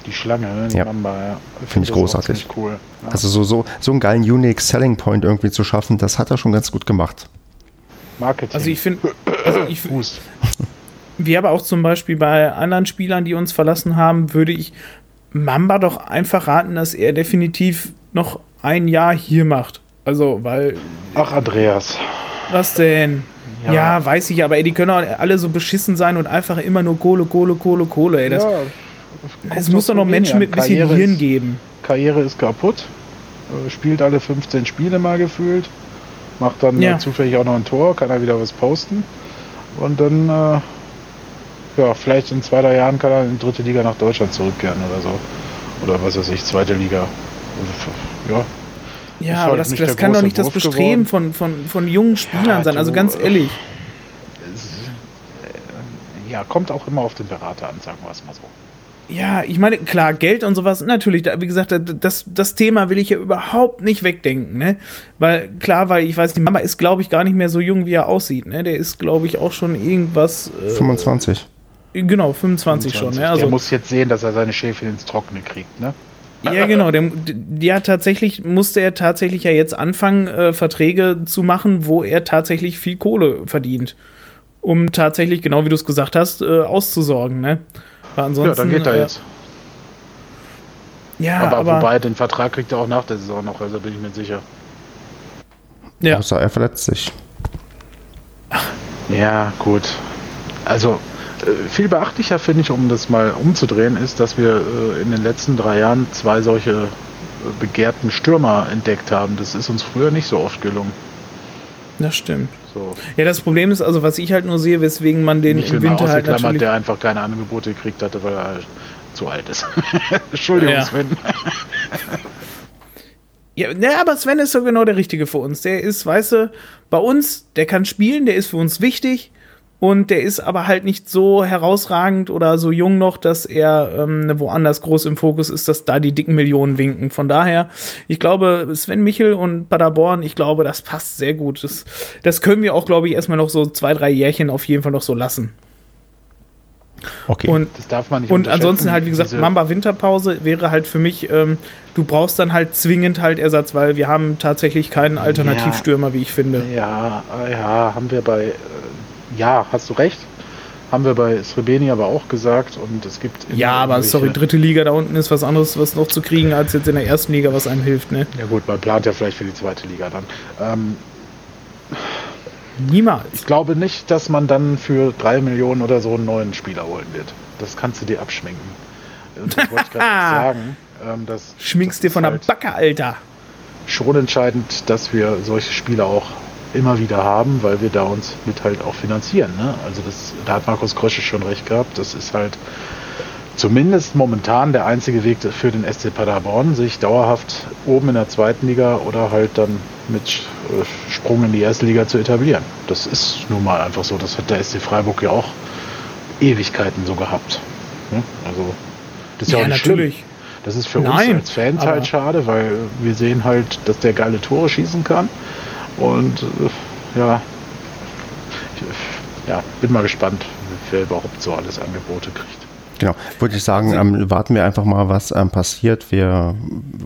B: Die Schlange, ne? Die
A: ja.
B: Mamba, ja.
A: Finde ich großartig.
B: Cool.
A: Also so, so, so einen geilen Unique Selling Point irgendwie zu schaffen, das hat er schon ganz gut gemacht.
B: Marketing.
C: Also ich finde, also ich, wie aber auch zum Beispiel bei anderen Spielern, die uns verlassen haben, würde ich Mamba doch einfach raten, dass er definitiv noch ein Jahr hier macht. Also, weil.
B: Ach, Andreas.
C: Was denn? Ja, ja weiß ich, aber ey, die können auch alle so beschissen sein und einfach immer nur Kohle, Kohle, Kohle, Kohle. Ey, das, ja, es muss doch noch Menschen mit ein bisschen Karriere Hirn geben.
B: Karriere ist kaputt. Äh, spielt alle 15 Spiele mal gefühlt. Macht dann ja. zufällig auch noch ein Tor, kann er wieder was posten. Und dann äh, ja, vielleicht in zwei, drei Jahren kann er in die dritte Liga nach Deutschland zurückkehren oder so. Oder was weiß ich, zweite Liga. Ja.
C: Ja, aber halt das, das kann doch nicht das Bestreben von, von, von jungen Spielern ja, sein, also ganz ehrlich.
B: Äh, ja, kommt auch immer auf den Berater an, sagen wir es mal so.
C: Ja, ich meine, klar, Geld und sowas, natürlich, wie gesagt, das, das Thema will ich ja überhaupt nicht wegdenken, ne? Weil, klar, weil ich weiß, die Mama ist, glaube ich, gar nicht mehr so jung, wie er aussieht, ne? Der ist, glaube ich, auch schon irgendwas.
A: Äh, 25.
C: Genau, 25, 25. schon.
B: Ne? Also, der muss jetzt sehen, dass er seine Schäfchen ins Trockene kriegt, ne?
C: Ja, genau. Der, ja, tatsächlich musste er tatsächlich ja jetzt anfangen, äh, Verträge zu machen, wo er tatsächlich viel Kohle verdient. Um tatsächlich, genau wie du es gesagt hast, äh, auszusorgen, ne?
B: Weil ansonsten, ja, dann geht er äh, jetzt. Ja, aber, aber, wobei, den Vertrag kriegt er auch nach der Saison noch, also bin ich mir sicher.
A: Ja. Außer er verletzt sich.
B: Ja, gut. Also, äh, viel beachtlicher finde ich, um das mal umzudrehen, ist, dass wir äh, in den letzten drei Jahren zwei solche äh, begehrten Stürmer entdeckt haben. Das ist uns früher nicht so oft gelungen.
C: Das stimmt. So. Ja, das Problem ist also, was ich halt nur sehe, weswegen man den
B: nicht
C: im Winter halt natürlich...
B: der einfach keine Angebote gekriegt hatte, weil er zu alt ist. Entschuldigung, ja. Sven.
C: Ja, ne, aber Sven ist so genau der Richtige für uns. Der ist, weißt du, bei uns, der kann spielen, der ist für uns wichtig. Und der ist aber halt nicht so herausragend oder so jung noch, dass er ähm, woanders groß im Fokus ist, dass da die dicken Millionen winken. Von daher, ich glaube, Sven Michel und Paderborn, ich glaube, das passt sehr gut. Das, das können wir auch, glaube ich, erstmal noch so zwei, drei Jährchen auf jeden Fall noch so lassen.
A: Okay.
C: Und, das darf man nicht Und ansonsten halt, wie gesagt, Mamba Winterpause wäre halt für mich, ähm, du brauchst dann halt zwingend halt Ersatz, weil wir haben tatsächlich keinen Alternativstürmer, ja, wie ich finde.
B: Ja, ja, haben wir bei ja, hast du recht. Haben wir bei Srebeni aber auch gesagt und es gibt.
C: Ja, aber sorry, dritte Liga da unten ist was anderes, was noch zu kriegen, als jetzt in der ersten Liga, was einem hilft, ne?
B: Ja, gut, man plant ja vielleicht für die zweite Liga dann. Ähm,
C: Niemals.
B: Ich glaube nicht, dass man dann für drei Millionen oder so einen neuen Spieler holen wird. Das kannst du dir abschminken. Und das wollte ich gerade sagen. Ähm, das,
C: Schminkst das dir von der halt Backe, Alter.
B: Schon entscheidend, dass wir solche Spieler auch immer wieder haben, weil wir da uns mit halt auch finanzieren. Ne? Also das, da hat Markus Krösche schon recht gehabt. Das ist halt zumindest momentan der einzige Weg für den SC Paderborn, sich dauerhaft oben in der zweiten Liga oder halt dann mit äh, Sprung in die erste Liga zu etablieren. Das ist nun mal einfach so. Das hat der SC Freiburg ja auch Ewigkeiten so gehabt. Ne? Also das ist ja, ja auch nicht natürlich. Schlimm. Das ist für Nein, uns als Fans halt schade, weil wir sehen halt, dass der geile Tore schießen kann. Und äh, ja, ich, ja, bin mal gespannt, wer überhaupt so alles Angebote kriegt.
A: Genau, würde ich sagen, ähm, warten wir einfach mal, was ähm, passiert. Wir,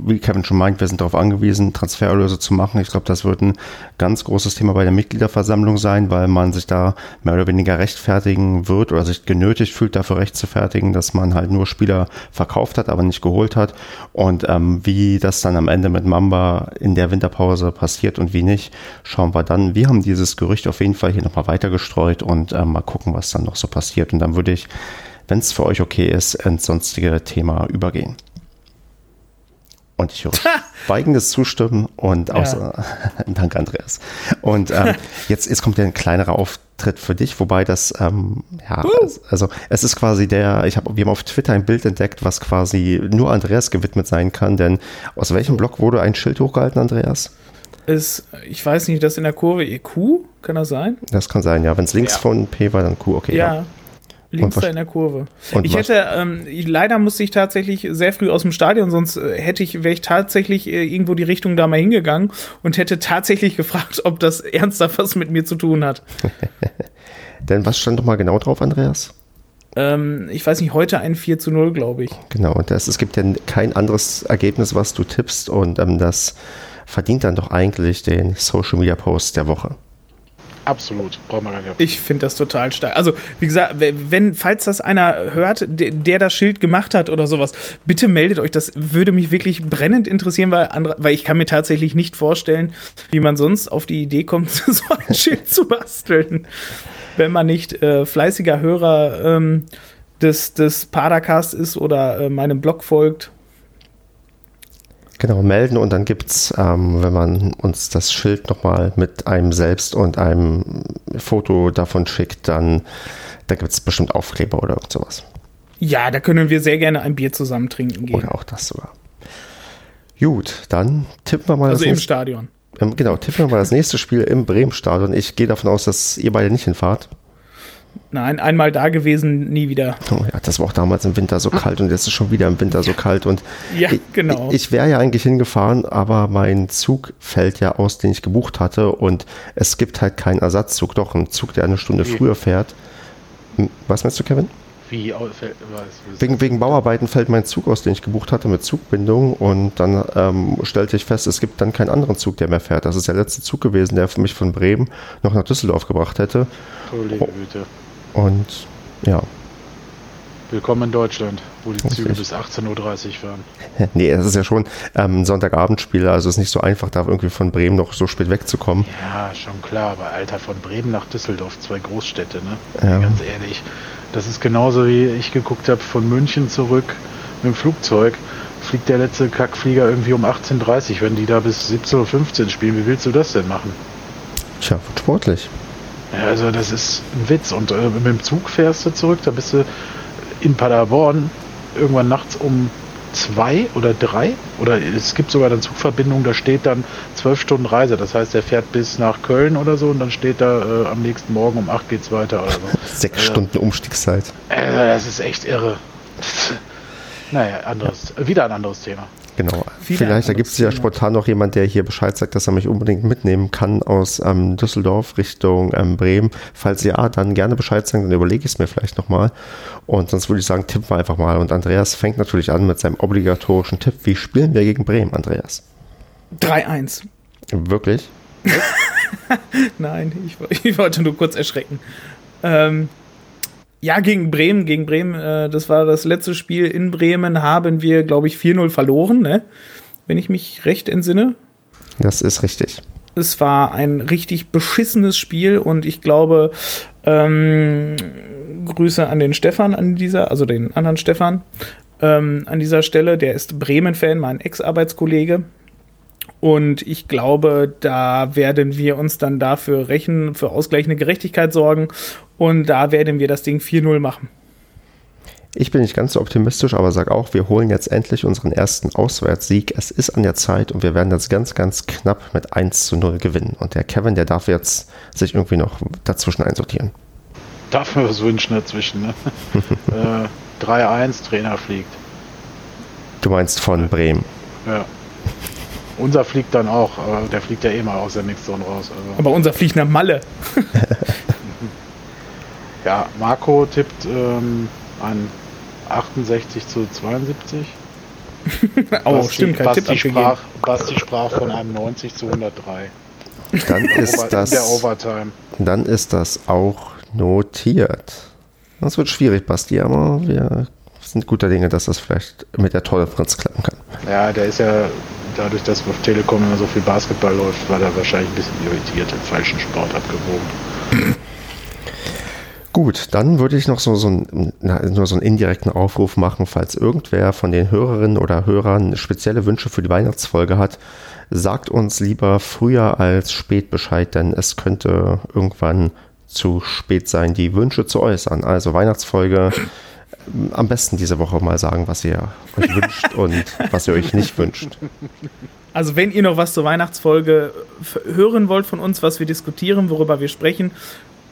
A: wie Kevin schon meint, wir sind darauf angewiesen, Transfererlöse zu machen. Ich glaube, das wird ein ganz großes Thema bei der Mitgliederversammlung sein, weil man sich da mehr oder weniger rechtfertigen wird oder sich genötigt fühlt, dafür rechtfertigen, dass man halt nur Spieler verkauft hat, aber nicht geholt hat. Und ähm, wie das dann am Ende mit Mamba in der Winterpause passiert und wie nicht, schauen wir dann. Wir haben dieses Gerücht auf jeden Fall hier nochmal weiter gestreut und ähm, mal gucken, was dann noch so passiert. Und dann würde ich wenn es für euch okay ist, ins sonstige Thema übergehen. Und ich höre weigendes Zustimmen und außer, ja. danke Andreas. Und ähm, jetzt, jetzt kommt ja ein kleinerer Auftritt für dich, wobei das, ähm, ja, uh. also es ist quasi der, ich habe, wir haben auf Twitter ein Bild entdeckt, was quasi nur Andreas gewidmet sein kann, denn aus welchem Blog wurde ein Schild hochgehalten, Andreas?
C: Ist, ich weiß nicht, das in der Kurve EQ, kann das sein?
A: Das kann sein, ja. Wenn es links ja. von P war, dann Q, okay.
C: Ja, ja. Links da in der Kurve. ich hätte, ähm, ich, leider musste ich tatsächlich sehr früh aus dem Stadion, sonst äh, hätte ich, wäre ich tatsächlich äh, irgendwo die Richtung da mal hingegangen und hätte tatsächlich gefragt, ob das ernsthaft was mit mir zu tun hat.
A: Denn was stand doch mal genau drauf, Andreas?
C: Ähm, ich weiß nicht, heute ein 4 zu 0, glaube ich.
A: Genau, und das, es gibt ja kein anderes Ergebnis, was du tippst und ähm, das verdient dann doch eigentlich den Social Media Post der Woche.
B: Absolut, braucht man gar nicht.
C: Ich finde das total stark. Also, wie gesagt, wenn, falls das einer hört, der, der, das Schild gemacht hat oder sowas, bitte meldet euch. Das würde mich wirklich brennend interessieren, weil, andere, weil ich kann mir tatsächlich nicht vorstellen, wie man sonst auf die Idee kommt, so ein Schild zu basteln. Wenn man nicht äh, fleißiger Hörer ähm, des, des Padercast ist oder äh, meinem Blog folgt
A: Genau, melden und dann gibt es, ähm, wenn man uns das Schild nochmal mit einem selbst und einem Foto davon schickt, dann da gibt es bestimmt Aufkleber oder irgend sowas.
C: Ja, da können wir sehr gerne ein Bier zusammen trinken
A: gehen. Oder auch das sogar. Gut, dann tippen wir mal.
C: Also im nächste, Stadion.
A: Ähm, genau, tippen wir mal das nächste Spiel im Bremen-Stadion. Ich gehe davon aus, dass ihr beide nicht hinfahrt.
C: Nein, einmal da gewesen, nie wieder.
A: Oh ja, das war auch damals im Winter so kalt und jetzt ist schon wieder im Winter so kalt. Und
C: ja, genau.
A: Ich, ich wäre ja eigentlich hingefahren, aber mein Zug fällt ja aus, den ich gebucht hatte und es gibt halt keinen Ersatzzug. Doch, ein Zug, der eine Stunde Wie? früher fährt. Hm, was meinst du, Kevin?
B: Wie?
A: Wegen, wegen Bauarbeiten fällt mein Zug aus, den ich gebucht hatte mit Zugbindung und dann ähm, stellte ich fest, es gibt dann keinen anderen Zug, der mehr fährt. Das ist der letzte Zug gewesen, der mich von Bremen noch nach Düsseldorf gebracht hätte.
B: Holy Güte.
A: Und ja.
B: Willkommen in Deutschland, wo die Züge bis 18.30 Uhr fahren.
A: nee, es ist ja schon ähm, ein Sonntagabendspiel, also es ist nicht so einfach, da irgendwie von Bremen noch so spät wegzukommen.
B: Ja, schon klar, aber Alter, von Bremen nach Düsseldorf, zwei Großstädte, ne? Ja. Ganz ehrlich. Das ist genauso wie ich geguckt habe, von München zurück mit dem Flugzeug fliegt der letzte Kackflieger irgendwie um 18.30 Uhr, wenn die da bis 17.15 Uhr spielen. Wie willst du das denn machen?
A: Tja, sportlich.
B: Ja, also das ist ein Witz. Und äh, mit dem Zug fährst du zurück, da bist du in Paderborn irgendwann nachts um zwei oder drei oder es gibt sogar dann Zugverbindungen, da steht dann zwölf Stunden Reise. Das heißt, er fährt bis nach Köln oder so und dann steht da äh, am nächsten Morgen um acht geht's weiter oder so.
A: Sechs also, Stunden Umstiegszeit.
B: Äh, das ist echt irre. naja, anderes, wieder ein anderes Thema.
A: Genau. Viele Vielleicht ergibt sich ja spontan noch jemand, der hier Bescheid sagt, dass er mich unbedingt mitnehmen kann aus ähm, Düsseldorf Richtung ähm, Bremen. Falls ja, dann gerne Bescheid sagen, dann überlege ich es mir vielleicht nochmal. Und sonst würde ich sagen, tippen wir einfach mal. Und Andreas fängt natürlich an mit seinem obligatorischen Tipp. Wie spielen wir gegen Bremen, Andreas?
C: 3-1.
A: Wirklich?
C: Nein, ich, ich, wollte nur kurz erschrecken. Ähm, ja, gegen Bremen, gegen Bremen, äh, das war das letzte Spiel in Bremen, haben wir, glaube ich, 4-0 verloren, ne? wenn ich mich recht entsinne.
A: Das ist richtig.
C: Es war ein richtig beschissenes Spiel und ich glaube, ähm, Grüße an den Stefan an dieser, also den anderen Stefan ähm, an dieser Stelle. Der ist Bremen-Fan, mein Ex-Arbeitskollege. Und ich glaube, da werden wir uns dann dafür rächen, für ausgleichende Gerechtigkeit sorgen. Und da werden wir das Ding 4-0 machen.
A: Ich bin nicht ganz so optimistisch, aber sage auch, wir holen jetzt endlich unseren ersten Auswärtssieg. Es ist an der Zeit und wir werden das ganz, ganz knapp mit 1 zu 0 gewinnen. Und der Kevin, der darf jetzt sich irgendwie noch dazwischen einsortieren.
B: Darf mir was wünschen dazwischen, ne? äh, 3-1, Trainer fliegt.
A: Du meinst von Bremen?
B: Ja. Unser fliegt dann auch, aber der fliegt ja eh mal aus der Mixzone raus.
C: Also. Aber unser fliegt nach Malle.
B: ja, Marco tippt ähm, ein 68 zu 72.
C: oh,
B: Basti,
C: stimmt, kein
B: Basti
C: Tipp abgegeben.
B: sprach, Basti sprach von einem 90 zu 103.
A: Dann ist
B: Over- in der
A: das,
B: Overtime.
A: dann ist das auch notiert. Das wird schwierig, Basti, aber wir sind guter Dinge, dass das vielleicht mit der Toleranz klappen kann.
B: Ja, der ist ja dadurch, dass auf Telekom immer so viel Basketball läuft, war der wahrscheinlich ein bisschen irritiert, im falschen Sport abgewogen.
A: Gut, dann würde ich noch so, so, ein, na, nur so einen indirekten Aufruf machen, falls irgendwer von den Hörerinnen oder Hörern spezielle Wünsche für die Weihnachtsfolge hat, sagt uns lieber früher als spät Bescheid, denn es könnte irgendwann zu spät sein, die Wünsche zu äußern. Also Weihnachtsfolge am besten diese Woche mal sagen, was ihr euch wünscht und was ihr euch nicht wünscht.
C: Also wenn ihr noch was zur Weihnachtsfolge hören wollt von uns, was wir diskutieren, worüber wir sprechen,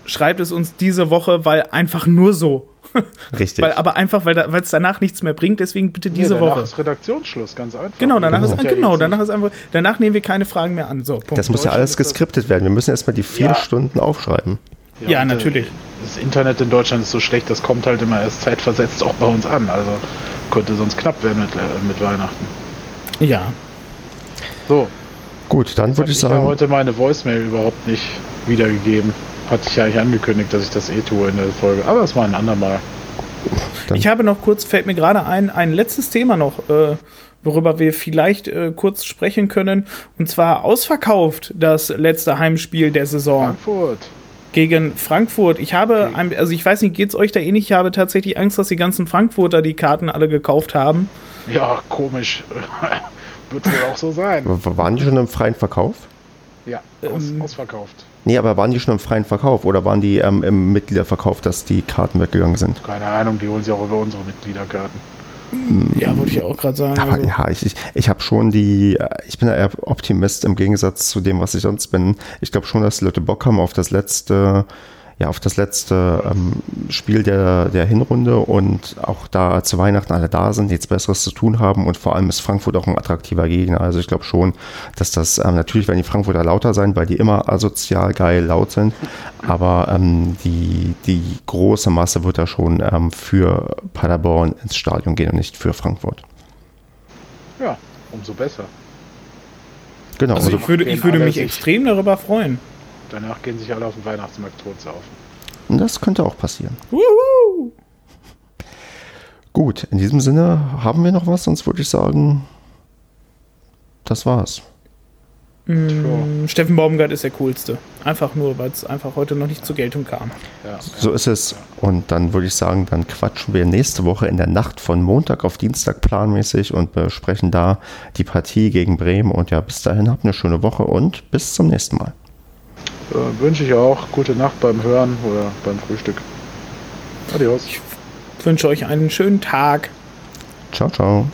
C: schreibt es uns diese Woche, weil einfach nur so.
A: Richtig.
C: Weil, aber einfach, weil da- es danach nichts mehr bringt, deswegen bitte diese
B: nee, danach
C: Woche.
B: ist Redaktionsschluss, ganz einfach.
C: Genau, danach
B: Das
C: ist
B: ja
C: genau, danach ist einfach, danach nehmen wir keine Fragen mehr an. So, Punkt.
A: das muss ja alles geskriptet werden. Wir müssen erstmal die vier
B: Ja.
A: Stunden aufschreiben.
C: Ja,
B: und, äh,
C: natürlich.
B: Das Internet in Deutschland ist so schlecht, das kommt halt immer erst zeitversetzt auch bei uns an. Also könnte sonst knapp werden mit, äh, mit Weihnachten.
C: Ja.
B: So,
A: Gut, dann würde ich
B: ich habe
A: sagen,
B: heute meine Voicemail überhaupt nicht wiedergegeben. Hatte ich ja eigentlich angekündigt, dass ich das eh tue in der Folge. Aber das war ein andermal.
A: Dann-
C: Ich habe noch kurz, fällt mir gerade ein, ein letztes Thema noch, äh, worüber wir vielleicht äh, kurz sprechen können. Und zwar ausverkauft das letzte Heimspiel der Saison
B: Frankfurt.
C: Gegen Frankfurt. Ich habe, ein, also ich weiß nicht, geht es euch da ähnlich? Ich habe tatsächlich Angst, dass die ganzen Frankfurter die Karten alle gekauft haben.
B: Ja, komisch. Wird wohl auch so sein.
A: waren die schon im freien Verkauf?
B: Ja, aus,
C: Ähm,
B: ausverkauft.
A: Nee, aber waren die schon im freien Verkauf oder waren die ähm, im Mitgliederverkauf, dass die Karten weggegangen sind?
B: Keine Ahnung, die holen sie auch über unsere Mitgliederkarten.
C: Ja, wollte ich auch gerade sagen.
A: Aber
C: Also,
A: ja, ich, ich, ich habe schon die, äh, ich bin eher Optimist im Gegensatz zu dem, was ich sonst bin. Ich glaube schon, dass die Leute Bock haben auf das letzte, ja, auf das letzte ähm, Spiel der, der Hinrunde und auch da zu Weihnachten alle da sind, nichts Besseres zu tun haben und vor allem ist Frankfurt auch ein attraktiver Gegner. Also ich glaube schon, dass das, ähm, natürlich werden die Frankfurter lauter sein, weil die immer asozial geil laut sind, aber ähm, die, die große Masse wird da schon ähm, für Paderborn ins Stadion gehen und nicht für Frankfurt.
B: Ja, umso besser.
A: Genau,
C: also
A: also
C: ich würde, ich würde mich extrem darüber freuen.
B: Danach gehen sich alle auf den Weihnachtsmarkt totsaufen.
A: das könnte auch passieren.
C: Wuhu!
A: Gut, in diesem Sinne haben wir noch was, sonst würde ich sagen, das war's.
C: Mm, Steffen Baumgart ist der coolste. Einfach nur, weil es einfach heute noch nicht zur Geltung kam.
B: Ja,
A: So ist es. Und dann würde ich sagen, dann quatschen wir nächste Woche in der Nacht von Montag auf Dienstag planmäßig und besprechen da die Partie gegen Bremen. Und ja, bis dahin habt eine schöne Woche und bis zum nächsten Mal.
B: Äh, wünsche ich auch gute Nacht beim Hören oder beim Frühstück. Adios.
C: Ich wünsche euch einen schönen Tag.
A: Ciao, ciao.